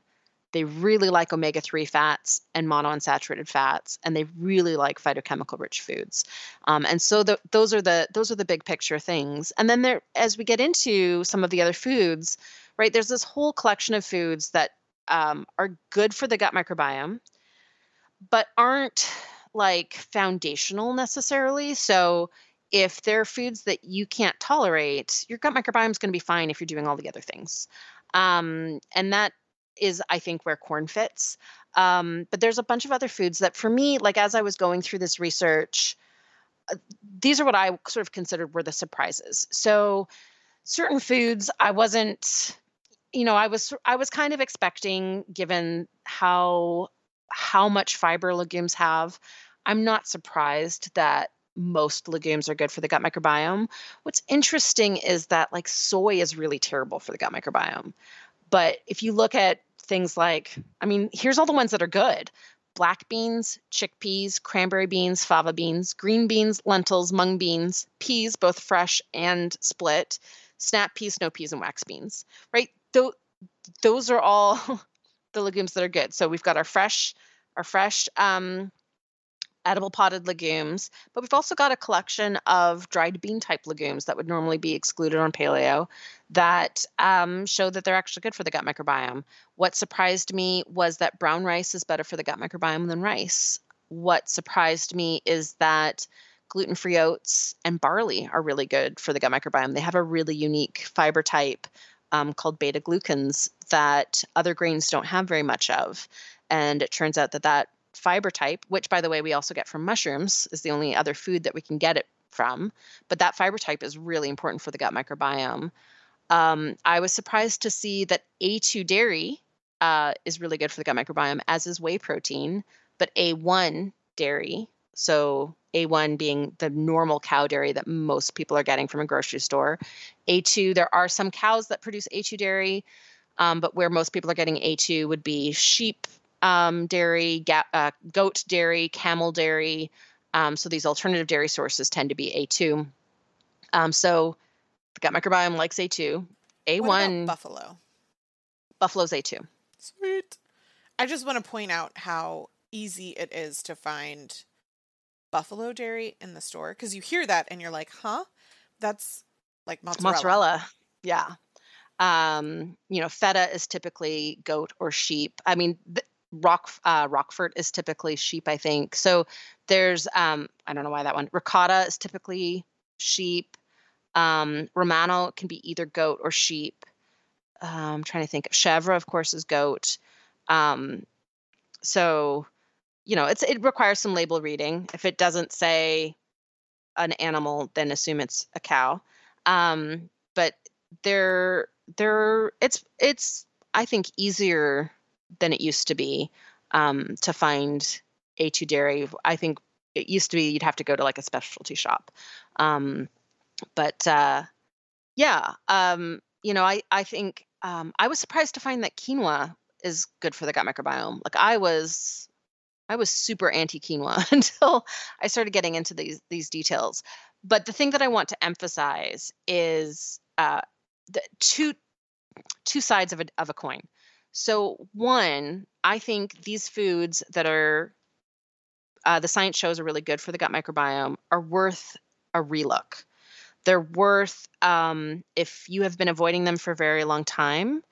They really like omega 3 fats and monounsaturated fats, and they really like phytochemical rich foods. Um, and so the, those are the those are the big picture things. And then there, as we get into some of the other foods, right? There's this whole collection of foods that um, are good for the gut microbiome, but aren't like foundational necessarily. So if there are foods that you can't tolerate, your gut microbiome is going to be fine if you're doing all the other things. Um, and that is, I think, where corn fits. Um, but there's a bunch of other foods that, for me, like as I was going through this research, uh, these are what I sort of considered were the surprises. So certain foods I wasn't you know i was i was kind of expecting given how how much fiber legumes have I'm not surprised that most legumes are good for the gut microbiome. What's interesting is that like soy is really terrible for the gut microbiome. But if you look at things like, I mean, here's all the ones that are good black beans, chickpeas, cranberry beans, fava beans, green beans, lentils, mung beans, peas, both fresh and split, snap peas, snow peas, and wax beans, right? Th- those are all the legumes that are good. So we've got our fresh, our fresh um, edible podded legumes, but we've also got a collection of dried bean type legumes that would normally be excluded on paleo that um, show that they're actually good for the gut microbiome. What surprised me was that brown rice is better for the gut microbiome than rice. What surprised me is that gluten free oats and barley are really good for the gut microbiome. They have a really unique fiber type um, called beta glucans that other grains don't have very much of. And it turns out that that fiber type, which by the way we also get from mushrooms, is the only other food that we can get it from. But that fiber type is really important for the gut microbiome. Um, I was surprised to see that A2 dairy uh, is really good for the gut microbiome, as is whey protein. But A1 dairy, so A1 being the normal cow dairy that most people are getting from a grocery store, A2, there are some cows that produce A2 dairy. Um, but where most people are getting A2 would be sheep um, dairy, ga- uh, goat dairy, camel dairy. Um, so these alternative dairy sources tend to be A2. Um, so the gut microbiome likes A2. A1 buffalo. Buffalo's A2. Sweet. I just want to point out how easy it is to find buffalo dairy in the store because you hear that and you're like, huh? That's like mozzarella. Mozzarella. Yeah. Um, you know, feta is typically goat or sheep. I mean, th- Rock uh, Roquefort is typically sheep, I think. So there's um, I don't know why that one. Ricotta is typically sheep. Um, Romano can be either goat or sheep. Um, I'm trying to think. Chèvre, of course, is goat. Um, so you know, it's it requires some label reading. If it doesn't say an animal, then assume it's a cow. Um, but they're they're it's it's I think easier than it used to be um, to find A2 dairy. I think it used to be you'd have to go to like a specialty shop. Um, but uh, yeah, um, you know, I I think um, I was surprised to find that quinoa is good for the gut microbiome. Like I was I was super anti quinoa until I started getting into these these details. But the thing that I want to emphasize is uh, the two two sides of a of a coin. So one, I think these foods that are uh, the science shows are really good for the gut microbiome are worth a relook. They're worth um, if you have been avoiding them for a very long time.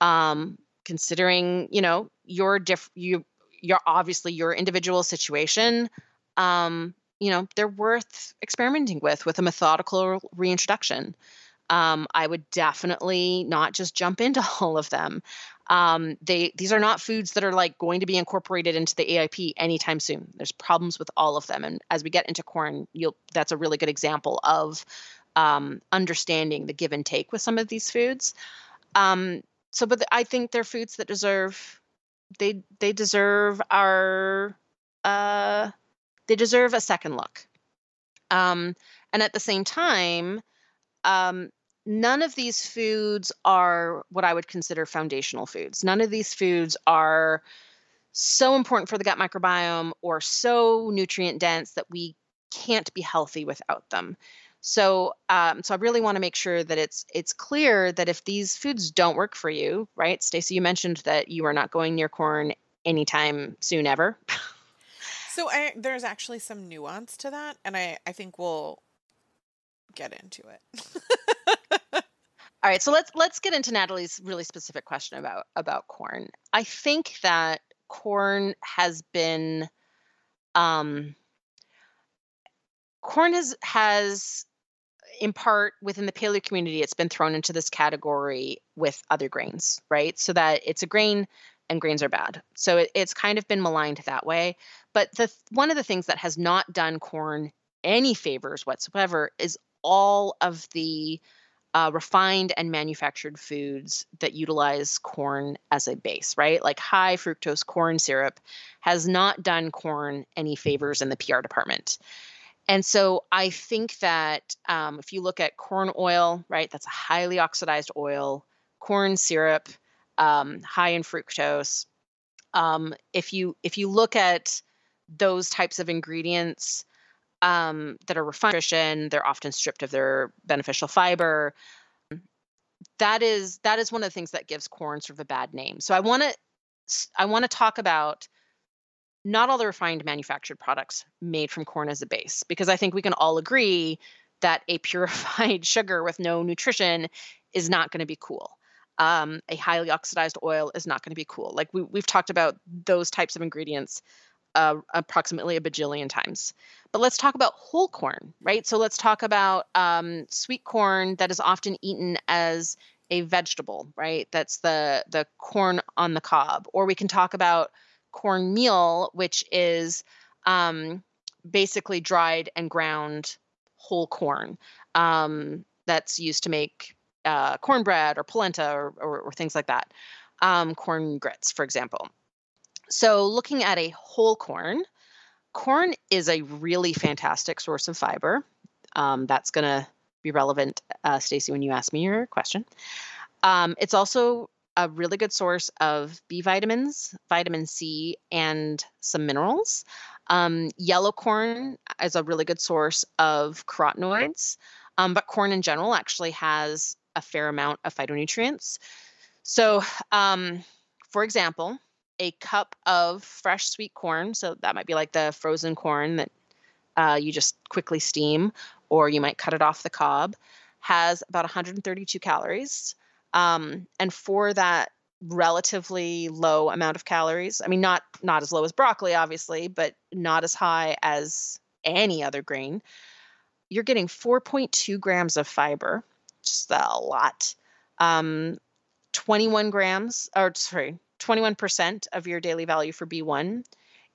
Um, considering you know your diff you your obviously your individual situation um, you know they're worth experimenting with with a methodical reintroduction. Um, i would definitely not just jump into all of them. Um, they these are not foods that are like going to be incorporated into the aip anytime soon. There's problems with all of them and as we get into corn you'll that's a really good example of um, understanding the give and take with some of these foods. Um, so but i think they're foods that deserve they they deserve our uh they deserve a second look. Um and at the same time um none of these foods are what i would consider foundational foods. None of these foods are so important for the gut microbiome or so nutrient dense that we can't be healthy without them so, um, so I really want to make sure that it's it's clear that if these foods don't work for you, right, Stacy, you mentioned that you are not going near corn anytime soon ever. so I, there's actually some nuance to that, and I I think we'll get into it. All right, so let's let's get into Natalie's really specific question about about corn. I think that corn has been um corn has has in part within the paleo community, it's been thrown into this category with other grains, right? So that it's a grain and grains are bad. So it, it's kind of been maligned that way. But the one of the things that has not done corn any favors whatsoever is all of the uh, refined and manufactured foods that utilize corn as a base, right? Like high fructose corn syrup has not done corn any favors in the PR department. And so I think that um, if you look at corn oil, right, that's a highly oxidized oil, corn syrup, um, high in fructose. Um, if you if you look at those types of ingredients um, that are refined nutrition, they're often stripped of their beneficial fiber. That is that is one of the things that gives corn sort of a bad name. So I want to I want to talk about not all the refined manufactured products made from corn as a base, because I think we can all agree that a purified sugar with no nutrition is not going to be cool. Um, a highly oxidized oil is not going to be cool. Like we, we've talked about those types of ingredients uh, approximately a bajillion times. But let's talk about whole corn, right? So let's talk about um, sweet corn that is often eaten as a vegetable, right? That's the the corn on the cob. Or we can talk about corn meal, which is um, basically dried and ground whole corn um, that's used to make uh, cornbread or polenta or, or, or, things like that. Um, corn grits, for example. So, looking at a whole corn, corn is a really fantastic source of fiber. Um, that's going to be relevant, uh, Stacy, when you ask me your question. Um, it's also a really good source of B vitamins, vitamin C, and some minerals. Um, yellow corn is a really good source of carotenoids, um, but corn in general actually has a fair amount of phytonutrients. So, um, for example, a cup of fresh sweet corn, so that might be like the frozen corn that uh, you just quickly steam, or you might cut it off the cob, has about 132 calories. Um, and for that relatively low amount of calories, I mean, not not as low as broccoli, obviously, but not as high as any other grain, you're getting 4.2 grams of fiber, just a lot. Um, 21 grams, or sorry, 21% of your daily value for B1,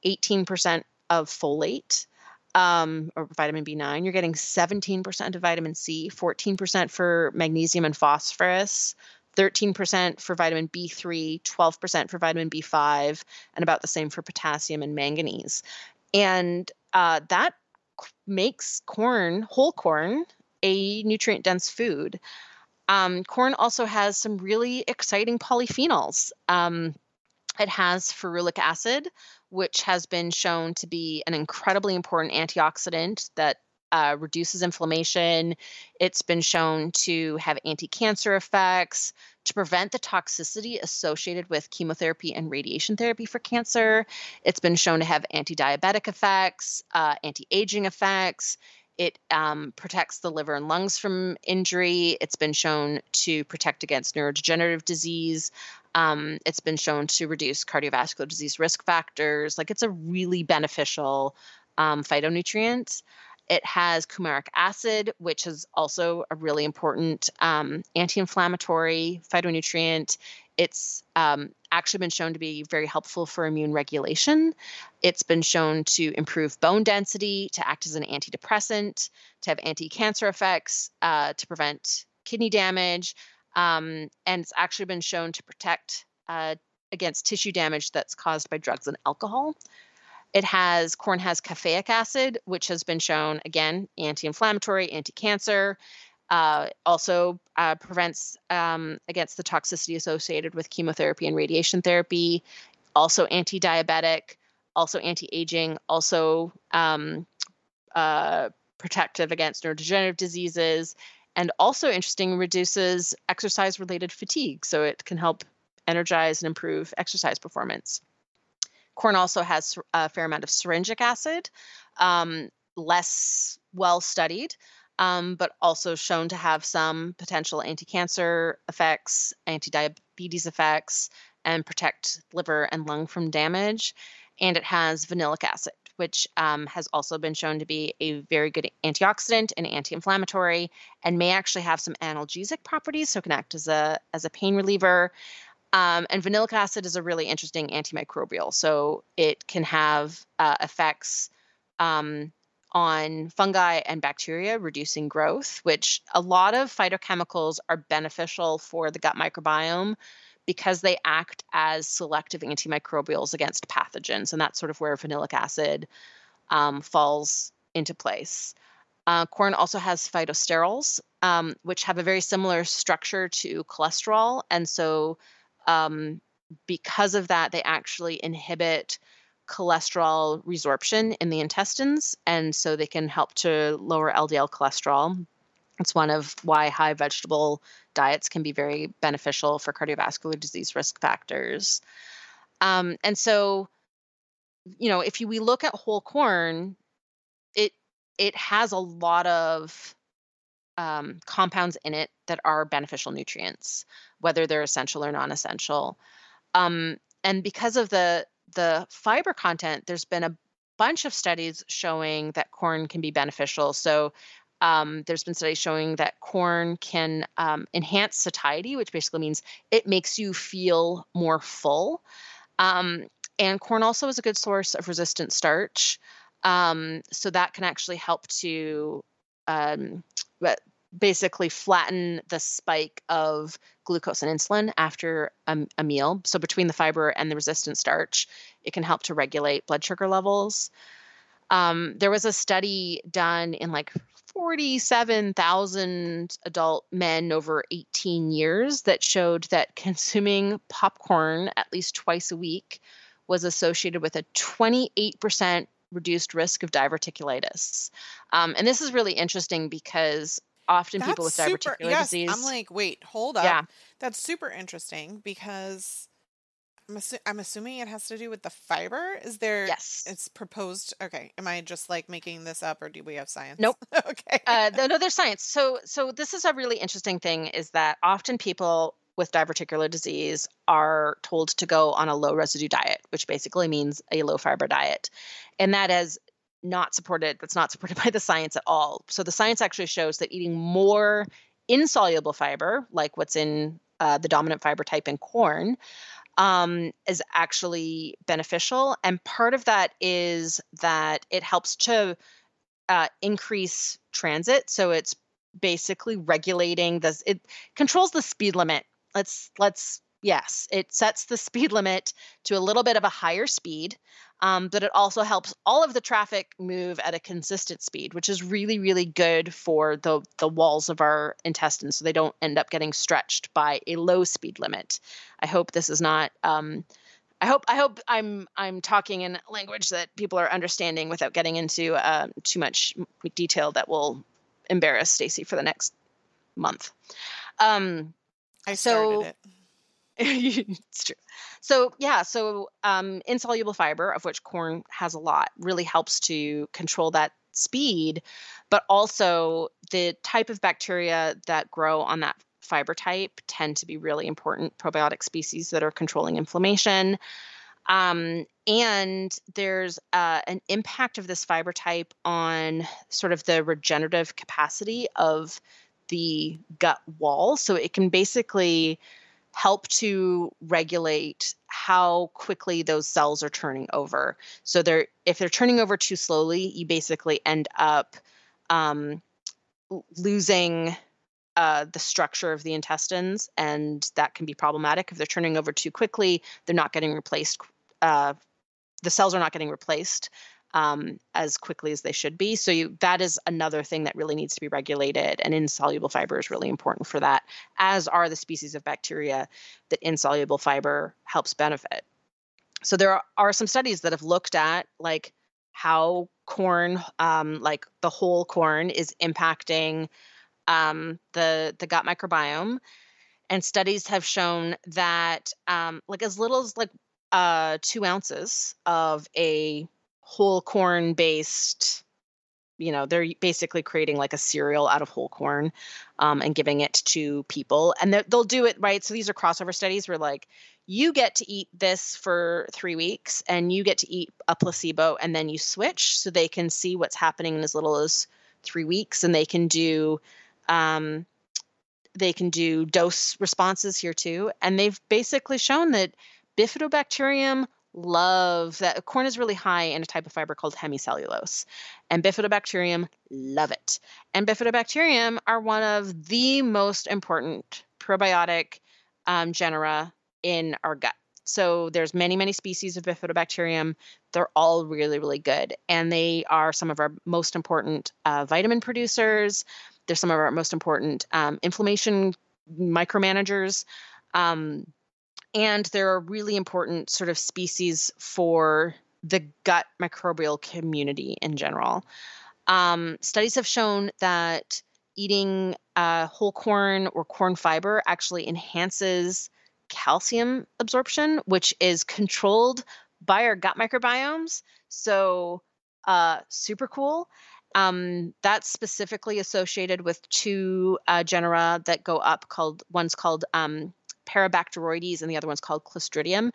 18% of folate, um, or vitamin B9. You're getting 17% of vitamin C, 14% for magnesium and phosphorus, 13% for vitamin B3, 12% for vitamin B5, and about the same for potassium and manganese. And uh, that makes corn, whole corn, a nutrient dense food. Um, corn also has some really exciting polyphenols. Um, it has ferulic acid, which has been shown to be an incredibly important antioxidant that uh, reduces inflammation. It's been shown to have anti cancer effects, to prevent the toxicity associated with chemotherapy and radiation therapy for cancer. It's been shown to have anti diabetic effects, uh, anti aging effects. It um, protects the liver and lungs from injury. It's been shown to protect against neurodegenerative disease. Um, it's been shown to reduce cardiovascular disease risk factors. Like it's a really beneficial um, phytonutrient. It has coumaric acid, which is also a really important um, anti inflammatory phytonutrient. It's um, actually been shown to be very helpful for immune regulation. It's been shown to improve bone density, to act as an antidepressant, to have anti cancer effects, uh, to prevent kidney damage. Um, and it's actually been shown to protect uh, against tissue damage that's caused by drugs and alcohol. It has corn has caffeic acid, which has been shown again anti-inflammatory, anti-cancer. Uh, also uh, prevents um, against the toxicity associated with chemotherapy and radiation therapy. Also anti-diabetic, also anti-aging, also um, uh, protective against neurodegenerative diseases, and also interesting reduces exercise-related fatigue. So it can help energize and improve exercise performance. Corn also has a fair amount of syringic acid, um, less well studied, um, but also shown to have some potential anti cancer effects, anti diabetes effects, and protect liver and lung from damage. And it has vanillic acid, which um, has also been shown to be a very good antioxidant and anti-inflammatory, and may actually have some analgesic properties, so it can act as a as a pain reliever. Um, and vanillic acid is a really interesting antimicrobial. So it can have uh, effects um, on fungi and bacteria, reducing growth, which a lot of phytochemicals are beneficial for the gut microbiome because they act as selective antimicrobials against pathogens. And that's sort of where vanillic acid um, falls into place. Uh, corn also has phytosterols, um, which have a very similar structure to cholesterol. And so um, because of that, they actually inhibit cholesterol resorption in the intestines, and so they can help to lower LDL cholesterol. It's one of why high vegetable diets can be very beneficial for cardiovascular disease risk factors. Um, and so, you know, if you, we look at whole corn, it it has a lot of um, compounds in it that are beneficial nutrients, whether they're essential or non-essential. Um, and because of the the fiber content, there's been a bunch of studies showing that corn can be beneficial. So um, there's been studies showing that corn can um, enhance satiety, which basically means it makes you feel more full. Um, and corn also is a good source of resistant starch. Um, so that can actually help to um, basically flatten the spike of glucose and insulin after a, a, meal. So between the fiber and the resistant starch, it can help to regulate blood sugar levels. Um, there was a study done in like 47,000 adult men over 18 years that showed that consuming popcorn at least twice a week was associated with a 28% reduced risk of diverticulitis. Um, and this is really interesting because often That's people with super. diverticular Yes, disease. I'm like, wait, hold up. yeah, That's super interesting because I'm, assu- I'm assuming it has to do with the fiber. Is there? yes. It's proposed. Okay. Am I just like making this up, or do we have science? Nope. okay. Uh, no, no, there's science. So, so this is a really interesting thing: is that often people with diverticular disease are told to go on a low residue diet, which basically means a low fiber diet, and that is not supported. That's not supported by the science at all. So, the science actually shows that eating more insoluble fiber, like what's in uh, the dominant fiber type in corn, um, is actually beneficial. And part of that is that it helps to uh, increase transit. So it's basically regulating this. It controls the speed limit. Let's let's yes, it sets the speed limit to a little bit of a higher speed. Um, but it also helps all of the traffic move at a consistent speed, which is really, really good for the the walls of our intestines, so they don't end up getting stretched by a low speed limit. I hope this is not. Um, I hope I hope I'm I'm talking in language that people are understanding without getting into uh, too much detail that will embarrass Stacy for the next month. Um, I started so- it. it's true. So yeah, so um, insoluble fiber, of which corn has a lot, really helps to control that speed, but also the type of bacteria that grow on that fiber type tend to be really important probiotic species that are controlling inflammation. Um, and there's uh, an impact of this fiber type on sort of the regenerative capacity of the gut wall. So it can basically help to regulate how quickly those cells are turning over. So they're if they're turning over too slowly, you basically end up um, losing uh, the structure of the intestines, and that can be problematic. If they're turning over too quickly, they're not getting replaced. Uh, the cells are not getting replaced um, as quickly as they should be. So you, that is another thing that really needs to be regulated, and insoluble fiber is really important for that. As are the species of bacteria that insoluble fiber helps benefit. So there are, some studies that have looked at like how corn, um, like the whole corn, is impacting um, the the gut microbiome, and studies have shown that um, like as little as like uh, two ounces of a whole corn based you know they're basically creating like a cereal out of whole corn um, and giving it to people and they'll do it right? So these are crossover studies where like you get to eat this for three weeks and you get to eat a placebo and then you switch so they can see what's happening in as little as three weeks and they can do um, they can do dose responses here too and they've basically shown that bifidobacterium love that corn is really high in a type of fiber called hemicellulose. And bifidobacterium love it. And bifidobacterium are one of the most important probiotic um, genera in our gut. So there's many many species of bifidobacterium. They're all really really good. And they are some of our most important uh, vitamin producers. They're some of our most important um, inflammation micromanagers. Um, and they're a really important sort of species for the gut microbial community in general. Um, studies have shown that eating uh, whole corn or corn fiber actually enhances calcium absorption, which is controlled by our gut microbiomes. So, uh, super cool. Um, that's specifically associated with two uh, genera that go up called one's called um, Parabacteroides and the other one's called Clostridium.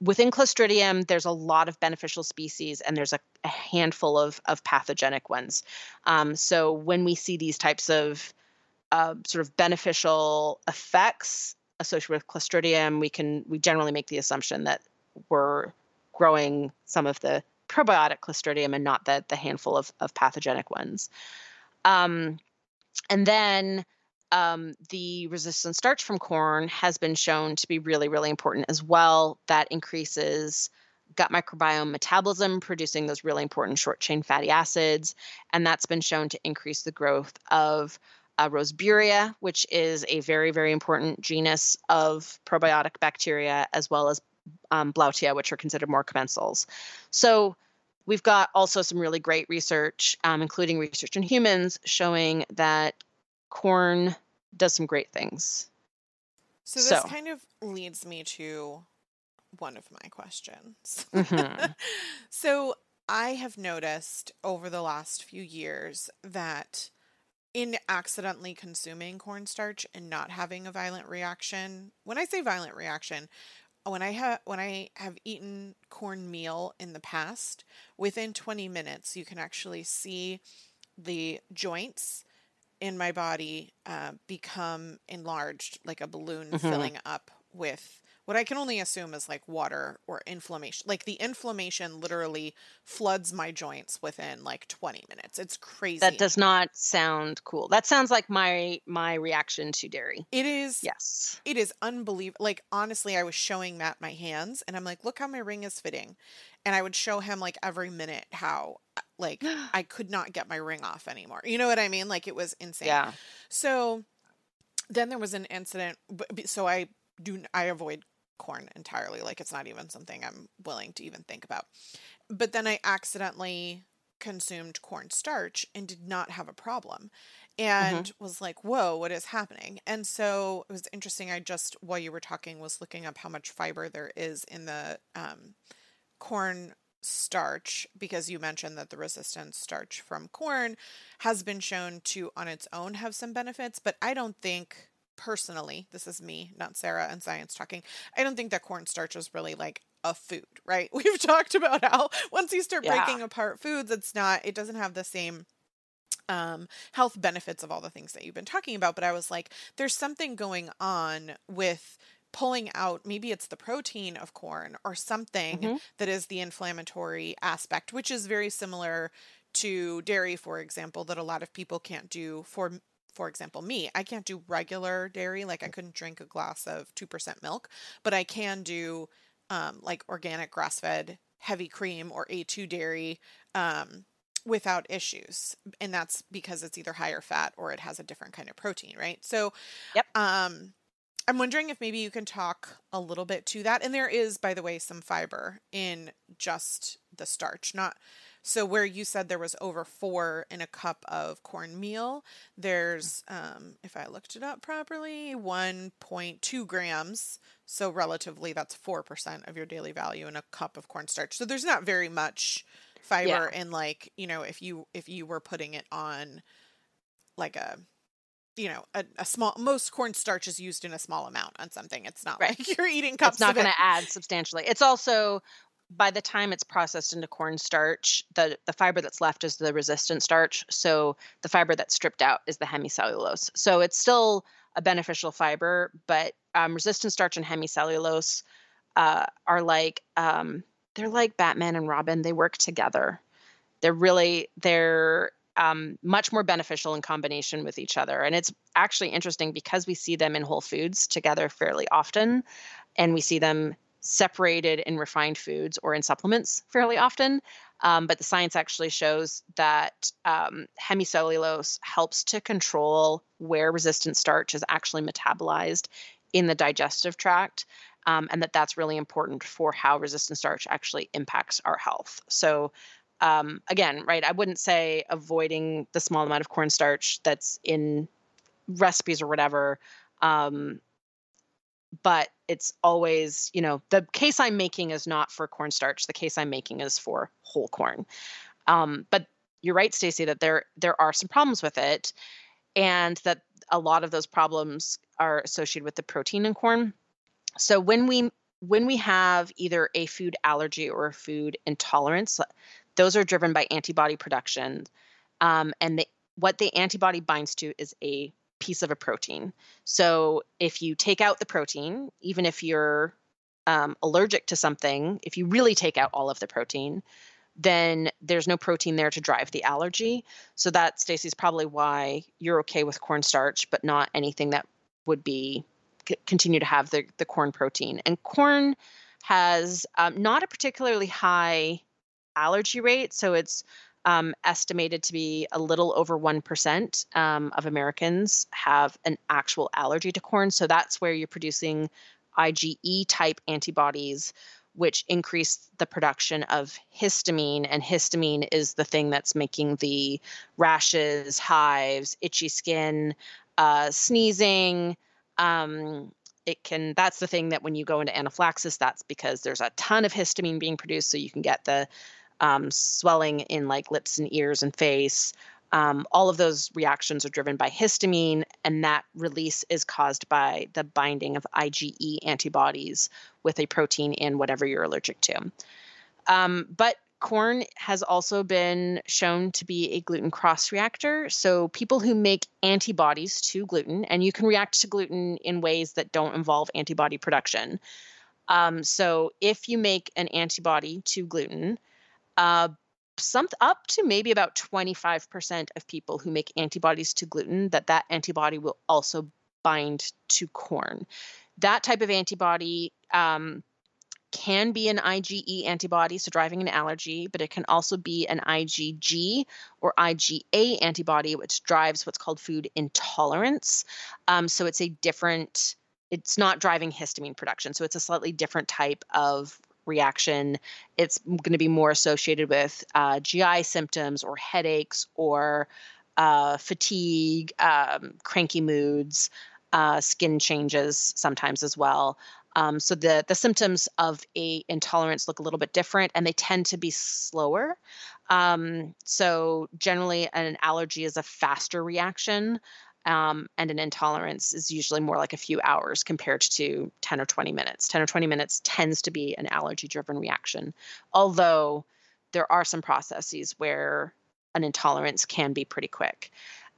Within Clostridium, there's a lot of beneficial species and there's a, a handful of, of pathogenic ones. Um, so when we see these types of uh, sort of beneficial effects associated with Clostridium, we can we generally make the assumption that we're growing some of the probiotic Clostridium and not the the handful of, of pathogenic ones. Um, and then um, the resistant starch from corn has been shown to be really, really important as well. That increases gut microbiome metabolism, producing those really important short chain fatty acids. And that's been shown to increase the growth of uh, Roseburia, which is a very, very important genus of probiotic bacteria, as well as um, Blautia, which are considered more commensals. So we've got also some really great research, um, including research in humans, showing that corn does some great things. So this so. kind of leads me to one of my questions. Mm-hmm. so I have noticed over the last few years that in accidentally consuming cornstarch and not having a violent reaction, when I say violent reaction, when I have when I have eaten cornmeal in the past, within 20 minutes you can actually see the joints in my body uh, become enlarged like a balloon mm-hmm. filling up with what I can only assume is like water or inflammation. Like the inflammation literally floods my joints within like 20 minutes. It's crazy. That does not sound cool. That sounds like my my reaction to dairy. It is. Yes. It is unbelievable. Like honestly, I was showing Matt my hands and I'm like, "Look how my ring is fitting." And I would show him like every minute how like I could not get my ring off anymore. You know what I mean? Like it was insane. Yeah. So then there was an incident so I do I avoid corn entirely. Like it's not even something I'm willing to even think about. But then I accidentally consumed cornstarch and did not have a problem and mm-hmm. was like, whoa, what is happening? And so it was interesting. I just, while you were talking, was looking up how much fiber there is in the um, corn starch because you mentioned that the resistant starch from corn has been shown to on its own have some benefits, but I don't think personally, this is me, not Sarah and science talking, I don't think that cornstarch is really like a food, right? We've talked about how once you start yeah. breaking apart foods, it's not, it doesn't have the same um, health benefits of all the things that you've been talking about. But I was like, there's something going on with pulling out maybe it's the protein of corn or something mm-hmm. that is the inflammatory aspect, which is very similar to dairy, for example, that a lot of people can't do for for example, me, I can't do regular dairy. Like I couldn't drink a glass of 2% milk, but I can do um, like organic grass fed heavy cream or A2 dairy um, without issues. And that's because it's either higher fat or it has a different kind of protein, right? So, yep. Um, I'm wondering if maybe you can talk a little bit to that. And there is, by the way, some fiber in just the starch, not so where you said there was over four in a cup of cornmeal, there's, um, if I looked it up properly, 1.2 grams. So relatively, that's four percent of your daily value in a cup of cornstarch. So there's not very much fiber yeah. in like you know if you if you were putting it on like a you know a, a, small most cornstarch is used in a small amount on something it's not right. like you're eating cups it's not going to add substantially it's also by the time it's processed into cornstarch, the, the fiber that's left is the resistant starch. So the fiber that's stripped out is the hemicellulose. So it's still a beneficial fiber, but um, resistant starch and hemicellulose uh, are like um, they're like Batman and Robin. They work together. They're really they're um, much more beneficial in combination with each other. And it's actually interesting because we see them in whole foods together fairly often, and we see them separated in refined foods or in supplements fairly often. Um, but the science actually shows that um, hemicellulose helps to control where resistant starch is actually metabolized in the digestive tract. Um, and that that's really important for how resistant starch actually impacts our health. So, um, again, right, I wouldn't say avoiding the small amount of cornstarch that's in recipes or whatever. Um, but it's always, you know, the case I'm making is not for cornstarch. The case I'm making is for whole corn. Um, but you're right, Stacy, that there there are some problems with it, and that a lot of those problems are associated with the protein in corn. So when we when we have either a food allergy or a food intolerance, those are driven by antibody production, um, and the, what the antibody binds to is a piece of a protein. So if you take out the protein, even if you're um, allergic to something, if you really take out all of the protein, then there's no protein there to drive the allergy. So that Stacy's probably why you're okay with cornstarch, but not anything that would be continue to have the the corn protein. And corn has um, not a particularly high allergy rate. So it's um, estimated to be a little over 1% um, of Americans have an actual allergy to corn. So that's where you're producing IgE type antibodies, which increase the production of histamine. And histamine is the thing that's making the rashes, hives, itchy skin, uh, sneezing. Um, it can that's the thing that when you go into anaphylaxis that's because there's a ton of histamine being produced so you can get the um, swelling in like lips and ears and face um, all of those reactions are driven by histamine, and that release is caused by the binding of IgE antibodies with a protein in whatever you're allergic to. Um, but corn has also been shown to be a gluten cross reactor. So, people who make antibodies to gluten, and you can react to gluten in ways that don't involve antibody production. Um, so, if you make an antibody to gluten, uh, some up to maybe about 25% of people who make antibodies to gluten that that antibody will also bind to corn that type of antibody um, can be an IgE antibody, so driving an allergy, but it can also be an IgG or IgA antibody, which drives what's called food intolerance. Um, so it's a different, it's not driving histamine production. So it's a slightly different type of reaction. It's going to be more associated with uh, GI symptoms or headaches or uh, fatigue, um, cranky moods, uh, skin changes sometimes as well. Um, so the the symptoms of a intolerance look a little bit different, and they tend to be slower. Um, so generally, an allergy is a faster reaction um, and an intolerance is usually more like a few hours compared to 10 or 20 minutes. 10 or 20 minutes tends to be an allergy driven reaction, although there are some processes where an intolerance can be pretty quick.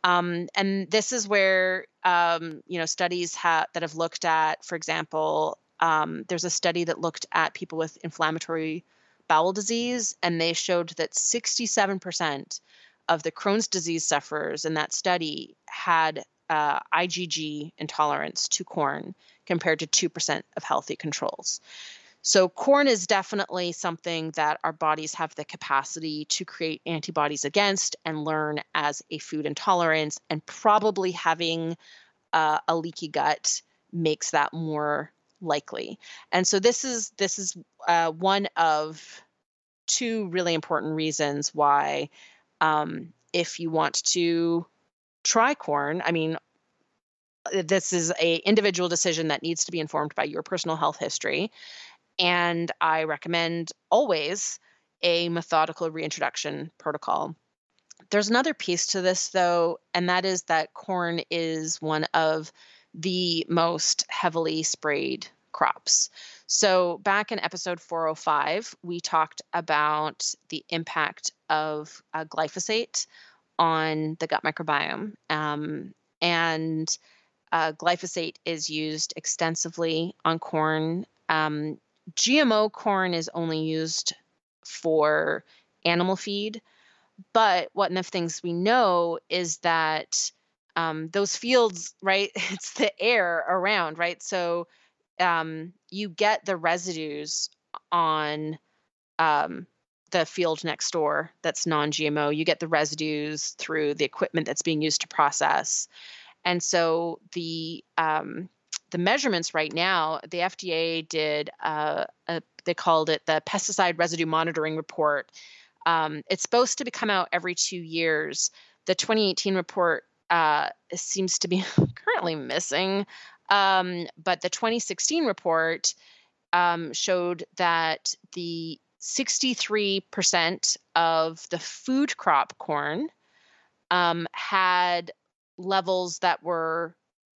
Um, and this is where um, you know studies ha- that have looked at, for example, um, there's a study that looked at people with inflammatory bowel disease, and they showed that 67% of the Crohn's disease sufferers in that study had uh, IgG intolerance to corn compared to 2% of healthy controls. So, corn is definitely something that our bodies have the capacity to create antibodies against and learn as a food intolerance, and probably having uh, a leaky gut makes that more likely. And so, this is this is uh, one of two really important reasons why um, if you want to try corn, I mean, this is a individual decision that needs to be informed by your personal health history. And i recommend always a methodical reintroduction protocol. There's another piece to this though and that is that corn is one of the most heavily sprayed crops so, back in episode 405, we talked about the impact of uh, glyphosate on the gut microbiome. Um, and uh, glyphosate is used extensively on corn. Um, GMO corn is only used for animal feed. But one of the things we know is that um, those fields, right? It's the air around, right? So um, you get the residues on um, the field next door that's non-GMO. You get the residues through the equipment that's being used to process, and so the um, the measurements right now, the FDA did uh, a, they called it the pesticide residue monitoring report. Um, it's supposed to come out every two years. The 2018 report uh, seems to be currently missing um, but the 2016 report um, showed that the 63% of the food crop corn um, had levels that were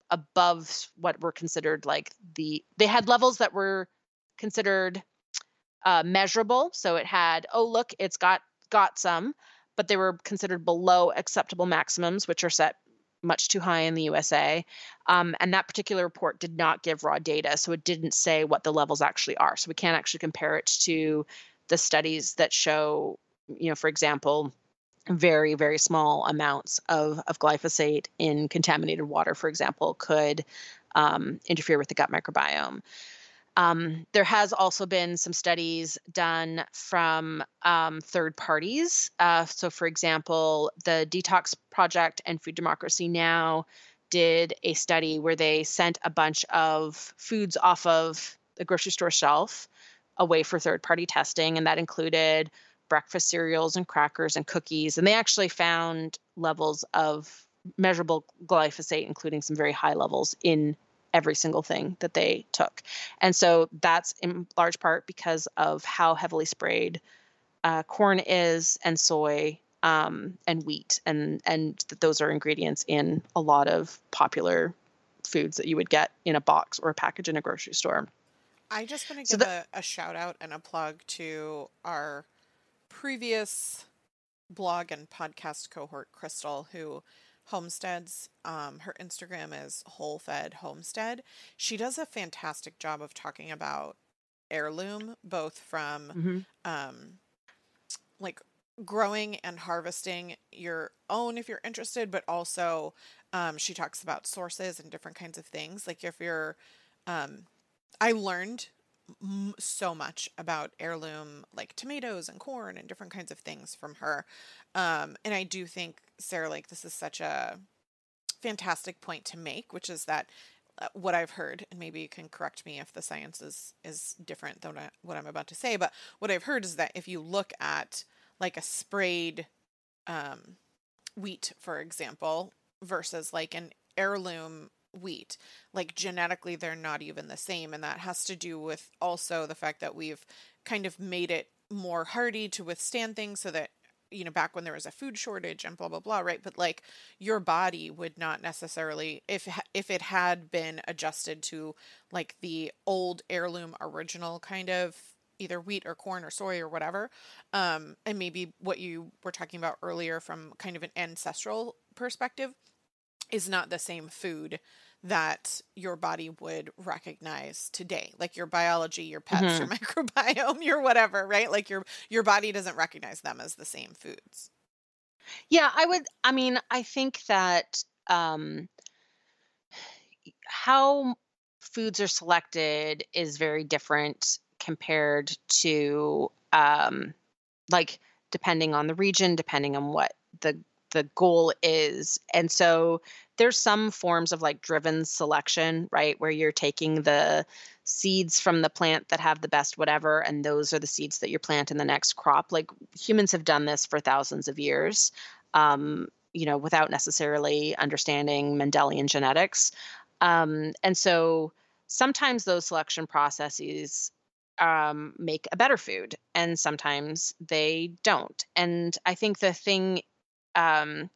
above what were considered like the they had levels that were considered uh, measurable. So it had oh look it's got got some but they were considered below acceptable maximums which are set much too high in the USA. Um, and that particular report did not give raw data, so it didn't say what the levels actually are. So we can't actually compare it to the studies that show, you know, for example, very very small amounts of, of glyphosate in contaminated water, for example, could um, interfere with the gut microbiome. Um, there has also been some studies done from um, third parties. Uh, so, for example, the Detox Project and Food Democracy Now did a study where they sent a bunch of foods off of the grocery store shelf away for third party testing, and that included breakfast cereals and crackers and cookies. And they actually found levels of measurable glyphosate, including some very high levels in every single thing that they took. And so that's in large part because of how heavily sprayed uh, corn is and soy um, and wheat, and and that those are ingredients in a lot of popular foods that you would get in a box or a package in a grocery store. I just want to so give that, a, a shout out and a plug to our previous blog and podcast cohort, Crystal, who homesteads. Um, her Instagram is Whole Fed Homestead. She does a fantastic job of talking about heirloom, both from mm-hmm. um, like growing and harvesting your own if you're interested, but also um, she talks about sources and different kinds of things. Like if you're, um, I learned m- so much about heirloom like tomatoes and corn and different kinds of things from her. Um, and I do think Sarah, like this is such a fantastic point to make, which is that uh, what I've heard, and maybe you can correct me if the science is is different than what I'm about to say, but what I've heard is that if you look at like a sprayed um, wheat, for example, versus like an heirloom wheat. Like genetically, they're not even the same. And that has to do with also the fact that we've kind of made it more hardy to withstand things so that you know back when there was a food shortage and blah blah blah right? But like your body would not necessarily if if it had been adjusted to like the old heirloom original kind of either wheat or corn or soy or whatever um and maybe what you were talking about earlier from kind of an ancestral perspective is not the same food that your body would recognize today like your biology your pets mm-hmm. your microbiome your whatever right like your your body doesn't recognize them as the same foods yeah i would i mean i think that um how foods are selected is very different compared to um like depending on the region depending on what the the goal is. And so there's some forms of like driven selection, right? Where you're taking the seeds from the plant that have the best whatever, and those are the seeds that you plant in the next crop. Like humans have done this for thousands of years, um, you know, without necessarily understanding Mendelian genetics. Um, and so sometimes those selection processes um, make a better food, and sometimes they don't. And I think the thing um,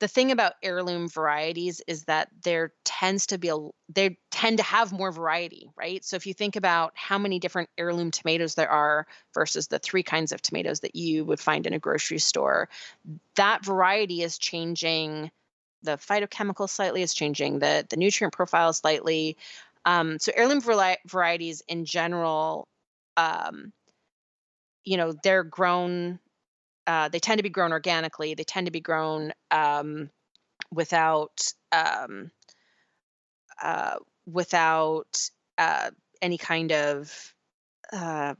the thing about heirloom varieties is that there tends to be a they tend to have more variety right? So if you think about how many different heirloom tomatoes there are versus the three kinds of tomatoes that you would find in a grocery store that variety is changing the phytochemical slightly is changing the the nutrient profile slightly. Um, so heirloom varieties in general um, you know they're grown uh, they tend to be grown organically. They tend to be grown um, without um, uh, without uh, any kind of uh,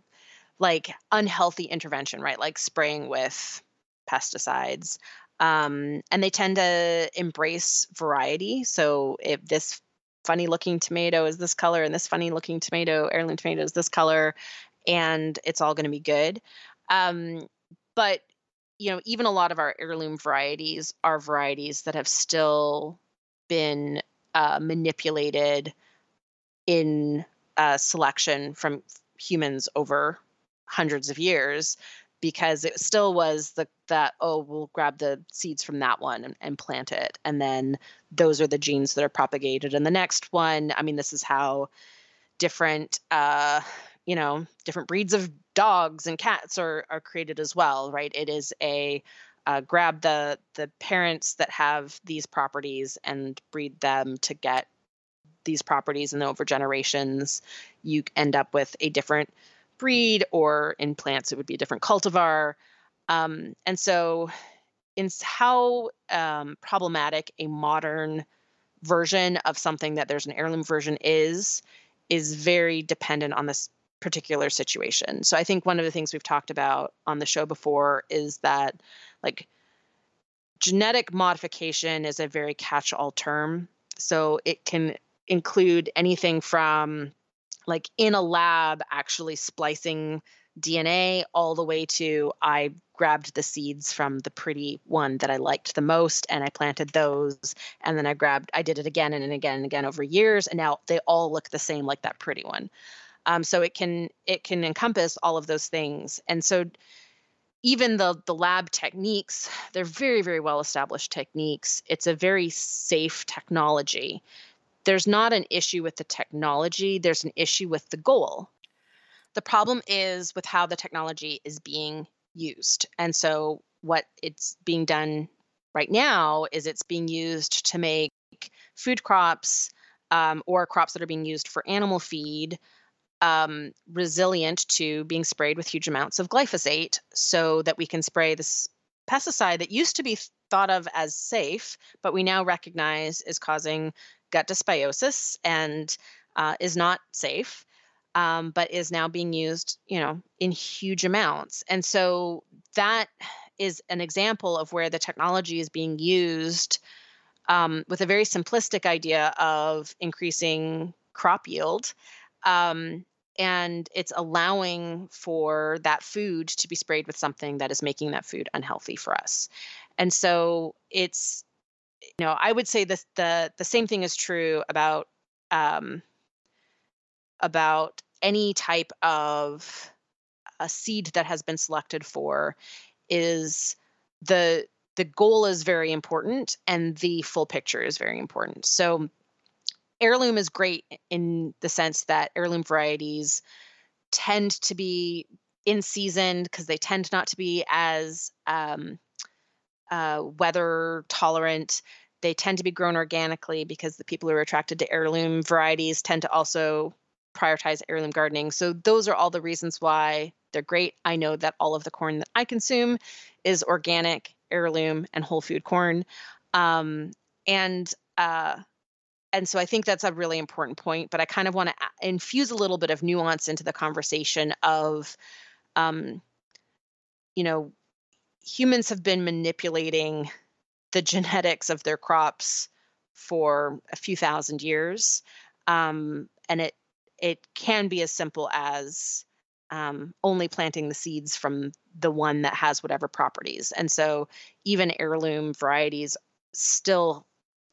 like unhealthy intervention, right? Like spraying with pesticides. Um, and they tend to embrace variety. So if this funny looking tomato is this color and this funny looking tomato, heirloom tomato is this color, and it's all going to be good. Um, but you know, even a lot of our heirloom varieties are varieties that have still been uh, manipulated in uh, selection from humans over hundreds of years because it still was the that oh we'll grab the seeds from that one and, and plant it and then those are the genes that are propagated and the next one. I mean this is how different uh you know different breeds of dogs and cats are are created as well, right? It is a uh, grab the the parents that have these properties and breed them to get these properties, and over generations, you end up with a different breed, or in plants, it would be a different cultivar. Um, and so, in how um, problematic a modern version of something that there's an heirloom version is is very dependent on this particular situation. So I think one of the things we've talked about on the show before is that like genetic modification is a very catch all term. So it can include anything from like in a lab actually splicing DNA all the way to I grabbed the seeds from the pretty one that I liked the most and I planted those and then I grabbed I did it again and again and again over years and now they all look the same like that pretty one. Um, so it can it can encompass all of those things. And so even the the lab techniques they're very very well established techniques. It's a very safe technology. There's not an issue with the technology. There's an issue with the goal. The problem is with how the technology is being used. And so what it's being done right now is it's being used to make food crops um, or crops that are being used for animal feed um, resilient to being sprayed with huge amounts of glyphosate so that we can spray this pesticide that used to be thought of as safe, but we now recognize is causing gut dysbiosis and uh, is not safe, um, but is now being used, you know, in huge amounts. And so that is an example of where the technology is being used um, with a very simplistic idea of increasing crop yield um, and it's allowing for that food to be sprayed with something that is making that food unhealthy for us. And so it's you know i would say this the the same thing is true about um, about any type of a seed that has been selected for is the the goal is very important and the full picture is very important. So heirloom is great in the sense that heirloom varieties tend to be in season because they tend not to be as um, uh, weather tolerant. They tend to be grown organically because the people who are attracted to heirloom varieties tend to also prioritize heirloom gardening. So those are all the reasons why they're great. I know that all of the corn that I consume is organic, heirloom, and whole food corn. Um, and uh, and so I think that's a really important point. But I kind of want to infuse a little bit of nuance into the conversation of, um, you know, humans have been manipulating the genetics of their crops for a few thousand years, um, and it it can be as simple as um, only planting the seeds from the one that has whatever properties. And so even heirloom varieties still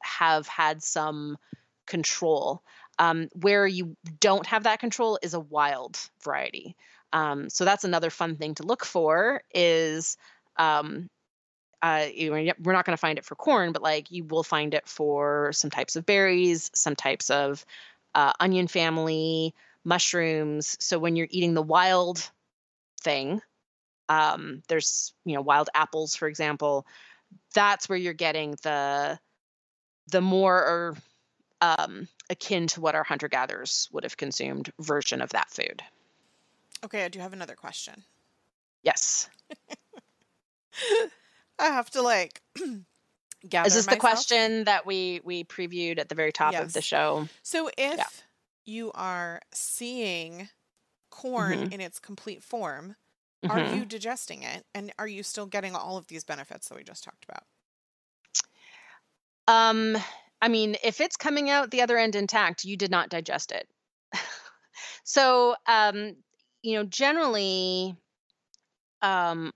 have had some control. Um, where you don't have that control is a wild variety. Um, so that's another fun thing to look for is um, uh, we're not going to find it for corn, but like you will find it for some types of berries, some types of uh, onion family, mushrooms. So when you're eating the wild thing, um, there's you know wild apples, for example. That's where you're getting the the more um, akin to what our hunter gatherers would have consumed version of that food. Okay, I do have another question. Yes. I have to like gather. Is this myself. the question that we we previewed at the very top yes. of the show? So if yeah. you are seeing corn mm-hmm. in its complete form, mm-hmm. are you digesting it and are you still getting all of these benefits that we just talked about? Um, I mean, if it's coming out the other end intact, you did not digest it. so, um, you know, generally, um,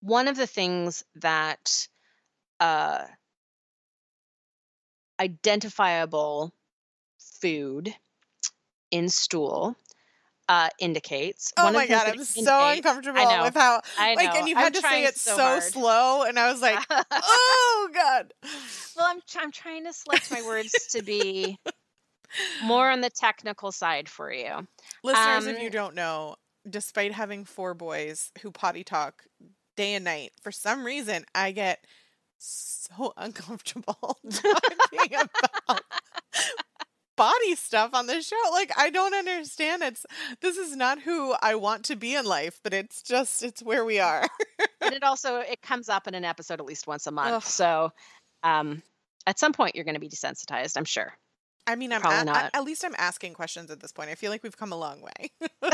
one of the things that uh, identifiable food in stool uh, indicates. Oh my god, I'm so uncomfortable with how I know. like, and you had I'm to say it so, so slow, and I was like, oh god. Well, I'm I'm trying to select my words to be more on the technical side for you, listeners. Um, if you don't know, despite having four boys who potty talk day and night, for some reason I get so uncomfortable talking about body stuff on the show. Like I don't understand. It's this is not who I want to be in life, but it's just it's where we are. and it also it comes up in an episode at least once a month. Ugh. So um at some point you're going to be desensitized, I'm sure. I mean, I'm Probably a- not. at least I'm asking questions at this point. I feel like we've come a long way.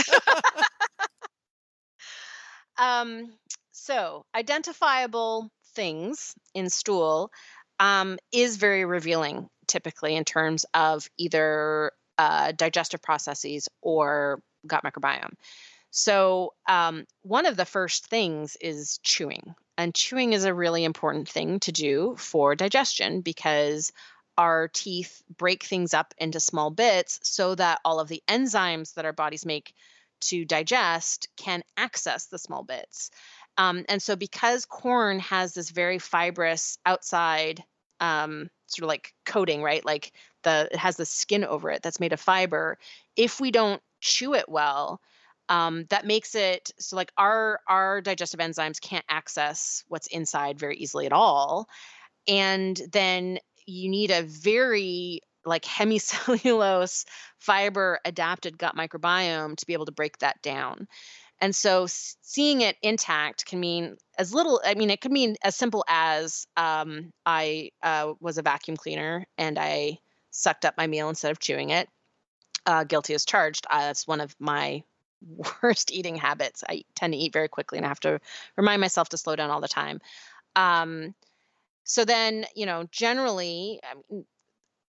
Um, so identifiable things in stool um, is very revealing, typically in terms of either uh, digestive processes or gut microbiome. So um, one of the first things is chewing, and chewing is a really important thing to do for digestion because our teeth break things up into small bits so that all of the enzymes that our bodies make to digest can access the small bits. Um, and so, because corn has this very fibrous outside um, sort of like coating, right? Like the it has the skin over it that's made of fiber. If we don't chew it well, um, that makes it so like our our digestive enzymes can't access what's inside very easily at all, and then you need a very like hemicellulose fiber adapted gut microbiome to be able to break that down. And so seeing it intact can mean as little, I mean, it could mean as simple as um, I uh, was a vacuum cleaner and I sucked up my meal instead of chewing it. Uh, guilty as charged. Uh, that's one of my worst eating habits. I tend to eat very quickly and I have to remind myself to slow down all the time. Um, so then, you know, generally,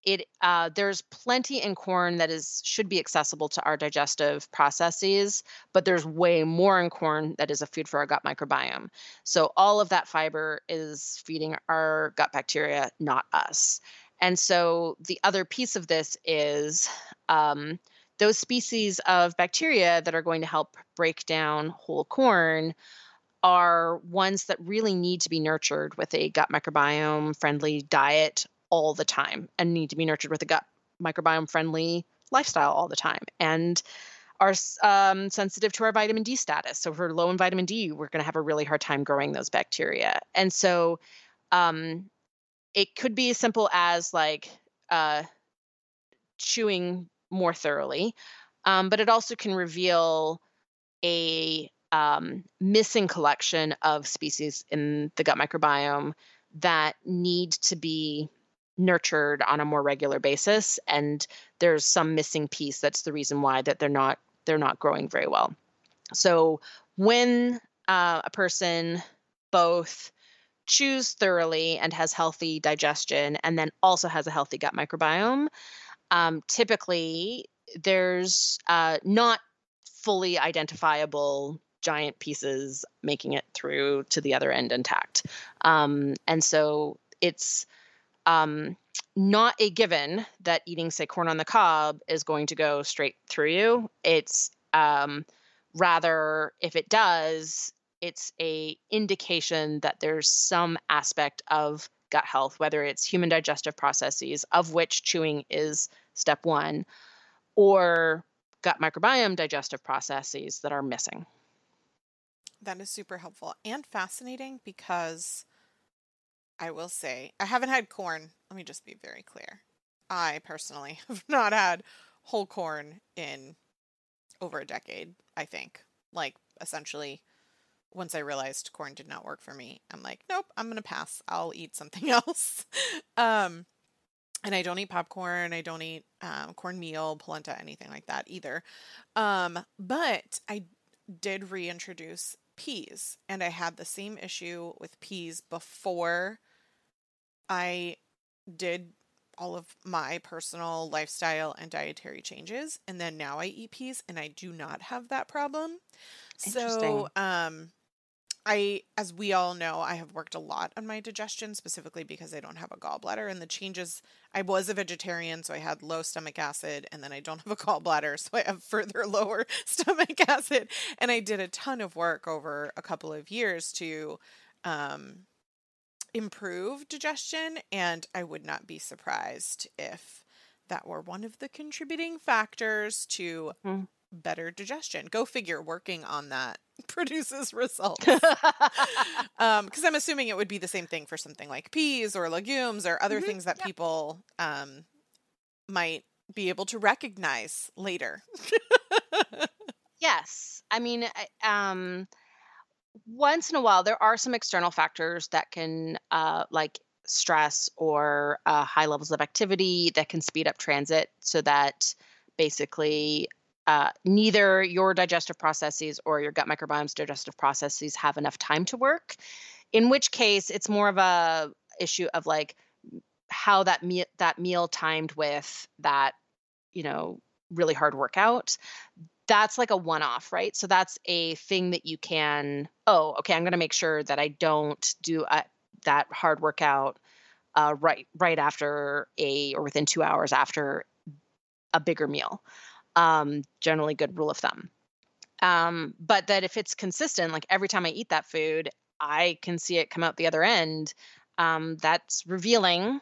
it uh, there's plenty in corn that is should be accessible to our digestive processes but there's way more in corn that is a food for our gut microbiome. So all of that fiber is feeding our gut bacteria not us. And so the other piece of this is um, those species of bacteria that are going to help break down whole corn are ones that really need to be nurtured with a gut microbiome friendly diet all the time and need to be nurtured with a gut microbiome friendly lifestyle all the time and are um, sensitive to our vitamin D status. So if we're low in vitamin D, we're going to have a really hard time growing those bacteria. And so um, it could be as simple as like uh, chewing more thoroughly, um, but it also can reveal a um, missing collection of species in the gut microbiome that need to be nurtured on a more regular basis and there's some missing piece that's the reason why that they're not they're not growing very well. So when uh, a person both chews thoroughly and has healthy digestion and then also has a healthy gut microbiome um, typically there's uh, not fully identifiable giant pieces making it through to the other end intact. Um, and so it's um, not a given that eating, say, corn on the cob is going to go straight through you. It's um, rather, if it does, it's a indication that there's some aspect of gut health, whether it's human digestive processes, of which chewing is step one, or gut microbiome digestive processes that are missing. That is super helpful and fascinating because I will say I haven't had corn. Let me just be very clear. I personally have not had whole corn in over a decade, I think. Like essentially once I realized corn did not work for me, I'm like, nope, I'm going to pass. I'll eat something else. um and I don't eat popcorn. I don't eat um, cornmeal, polenta, anything like that either. Um, but I did reintroduce peas, and I had the same issue with peas before I did all of my personal lifestyle and dietary changes. And then now I eat peas, and I do not have that problem. So, um, I, as we all know, I have worked a lot on my digestion specifically because I don't have a gallbladder. And the changes, I was a vegetarian, so I had low stomach acid, and then I don't have a gallbladder, so I have further lower stomach acid. And I did a ton of work over a couple of years to um, improve digestion. And I would not be surprised if that were one of the contributing factors to Mhm. Better digestion. Go figure, working on that produces results. um, because I'm assuming it would be the same thing for something like peas or legumes or other Mhm, things that yeah. people um might be able to recognize later. Yes. I mean, um, once in a while, there are some external factors that can, uh, like, stress or uh, high levels of activity that can speed up transit so that basically uh, neither your digestive processes or your gut microbiome's digestive processes have enough time to work in which case it's more of a issue of like how that meal that meal timed with that you know really hard workout that's like a one off right? So that's a thing that you can oh okay i'm going to make sure that i don't do a, that hard workout uh, right right after a or within two hours after a bigger meal um, generally good rule of thumb. Um, but that if it's consistent like every time i eat that food i can see it come out the other end um, that's revealing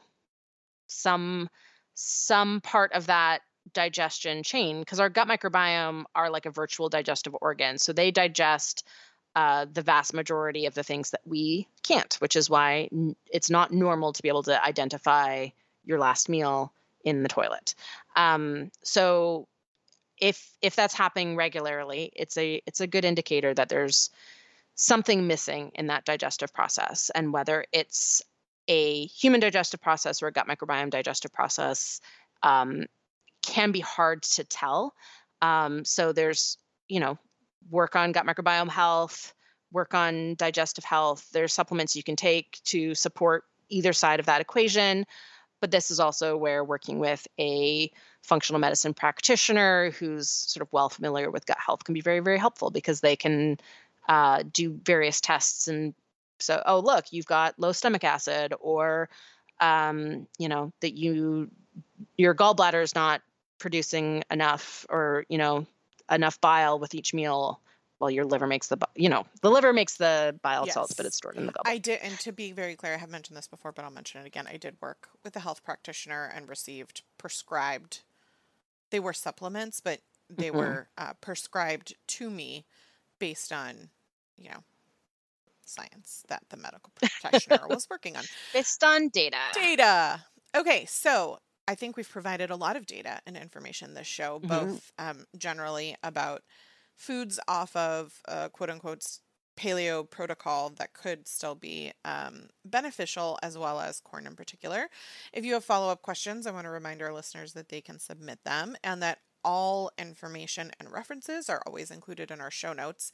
some some part of that digestion chain because our gut microbiome are like a virtual digestive organ so they digest uh, the vast majority of the things that we can't which is why it's not normal to be able to identify your last meal in the toilet. Um, so if if that's happening regularly it's a it's a good indicator that there's something missing in that digestive process and whether it's a human digestive process or a gut microbiome digestive process um, can be hard to tell. Um, so there's, you know, work on gut microbiome health, work on digestive health. There's supplements you can take to support either side of that equation. But this is also where working with a functional medicine practitioner who's sort of well familiar with gut health can be very, very helpful because they can uh, do various tests and so oh look you've got low stomach acid or um, you know that you your gallbladder is not producing enough or you know enough bile with each meal. Well your liver makes the you know the liver makes the bile yes. salts but it's stored in the gallbladder. I did and to be very clear i have mentioned this before but i'll mention it again. I did work with a health practitioner and received prescribed they were supplements but they mm-hmm. were uh, prescribed to me based on you know science that the medical practitioner was working on. Based on data. Data. Okay, so I think we've provided a lot of data and information this show, mm-hmm. both um, generally about foods off of uh, quote unquote paleo protocol that could still be um, beneficial, as well as corn in particular. If you have follow up questions, I want to remind our listeners that they can submit them and that all information and references are always included in our show notes.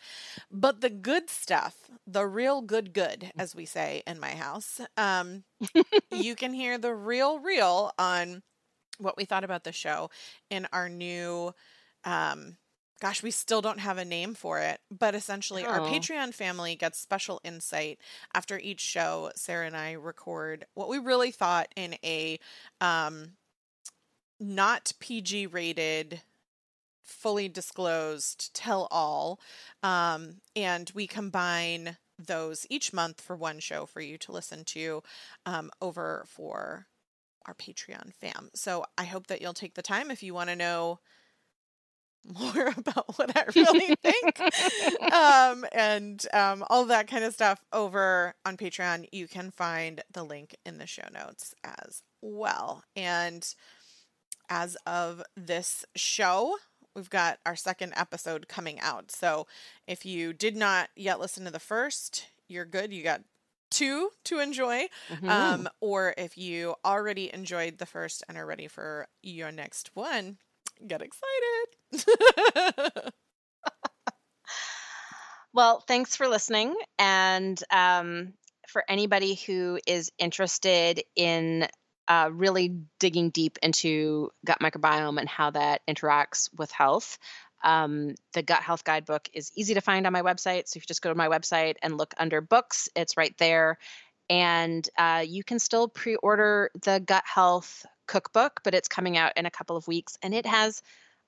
But the good stuff, the real good, good, as we say in my house, um, you can hear the real, real on what we thought about the show in our new. Um, gosh, we still don't have a name for it, but essentially, oh. our Patreon family gets special insight after each show. Sarah and I record what we really thought in a um, not PG rated, fully disclosed tell all. Um, and we combine those each month for one show for you to listen to um, over for our Patreon fam. So I hope that you'll take the time if you want to know more about what I really think um, and um, all that kind of stuff over on Patreon. You can find the link in the show notes as well. And as of this show. We've got our second episode coming out. So if you did not yet listen to the first, you're good. You got two to enjoy. Mm-hmm. Um, or if you already enjoyed the first and are ready for your next one, get excited. well, thanks for listening. And um, for anybody who is interested in uh, really digging deep into gut microbiome and how that interacts with health. Um, the Gut Health Guidebook is easy to find on my website. So if you just go to my website and look under books, it's right there. And uh, you can still pre order the Gut Health Cookbook, but it's coming out in a couple of weeks. And it has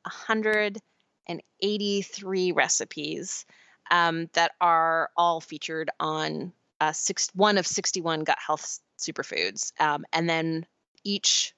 183 recipes um, that are all featured on uh, six, one of 61 gut health superfoods. Um, and then each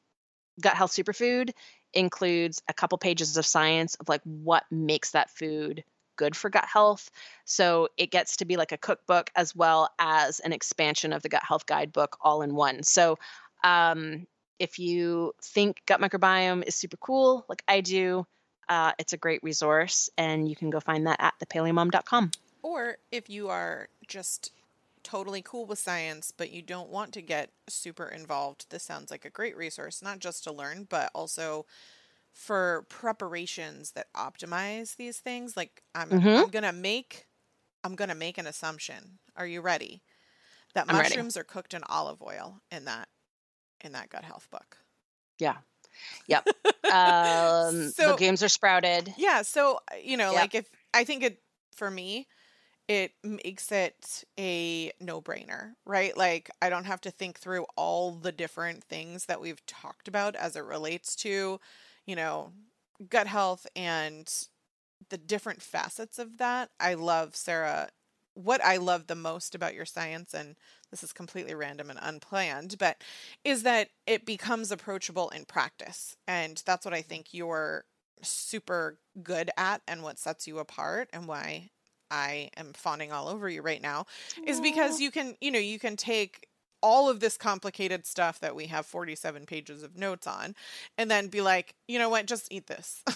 gut health superfood includes a couple pages of science of like what makes that food good for gut health. So it gets to be like a cookbook as well as an expansion of the gut health guidebook all in one. So um, if you think gut microbiome is super cool, like I do, uh, it's a great resource and you can go find that at thepaleomom.com. Or if you are just totally cool with science, but you don't want to get super involved, this sounds like a great resource, not just to learn, but also for preparations that optimize these things. Like I'm, Mhm. I'm gonna make, I'm gonna make an assumption. Are you ready? That I'm ready. mushrooms are cooked in olive oil in that, in that gut health book. Yeah. Yep. Um, So- the games are sprouted. Yeah, so uh, you know, Yep. like if I think it for me, it makes it a no-brainer, right? Like I don't have to think through all the different things that we've talked about as it relates to, you know, gut health and the different facets of that. I love Sarah what I love the most about your science and this is completely random and unplanned, but is that it becomes approachable in practice. And that's what I think you're super good at and what sets you apart and why I am fawning all over you right now is because you can, you know, you can take all of this complicated stuff that we have 47 pages of notes on and then be like, you know what, just eat this.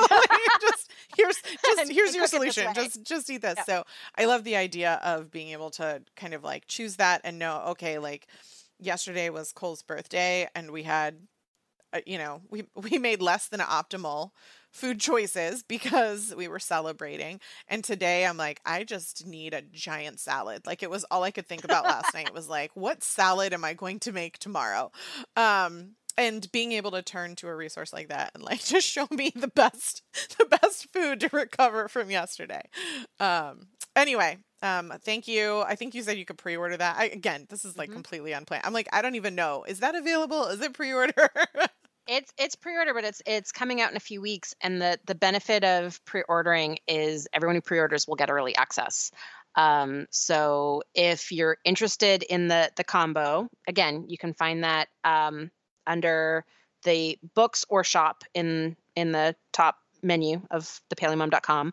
Like, just here's just here's your cook it this solution. Just just eat this. Yep. So I love the idea of being able to kind of like choose that and know, okay, like yesterday was Cole's birthday and we had uh, you know, we we made less than optimal food choices because we were celebrating. And today I'm like, I just need a giant salad. Like it was all I could think about last night was like, what salad am I going to make tomorrow? Um and being able to turn to a resource like that and like just show me the best the best food to recover from yesterday. Um anyway, um thank you. I think you said you could pre-order that. I, again, this is like Mhm. completely unplanned. I'm like, I don't even know. Is that available? Is it pre-order? It's it's pre-order, but it's it's coming out in a few weeks. And the the benefit of pre-ordering is everyone who pre-orders will get early access. Um, so if you're interested in the the combo, again, you can find that um, under the books or shop in in the top menu of thepaleomom.com.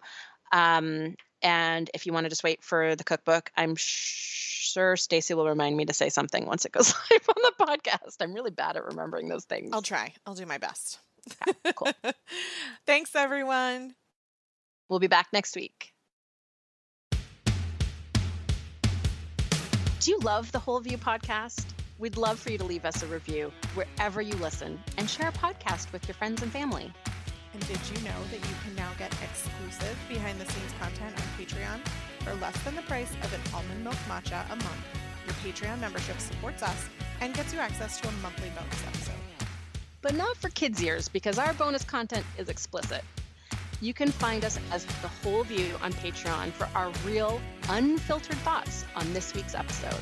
Um, and if you want to just wait for the cookbook, I'm sure Stacy will remind me to say something once it goes live on the podcast. I'm really bad at remembering those things. I'll try. I'll do my best. cool. Thanks everyone. We'll be back next week. Do you love the Whole View podcast? We'd love for you to leave us a review wherever you listen and share a podcast with your friends and family. And did you know that you can now get exclusive behind the scenes content on Patreon for less than the price of an almond milk matcha a month? Your Patreon membership supports us and gets you access to a monthly bonus episode. But not for kids' ears because our bonus content is explicit. You can find us as The Whole View on Patreon for our real, unfiltered thoughts on this week's episode.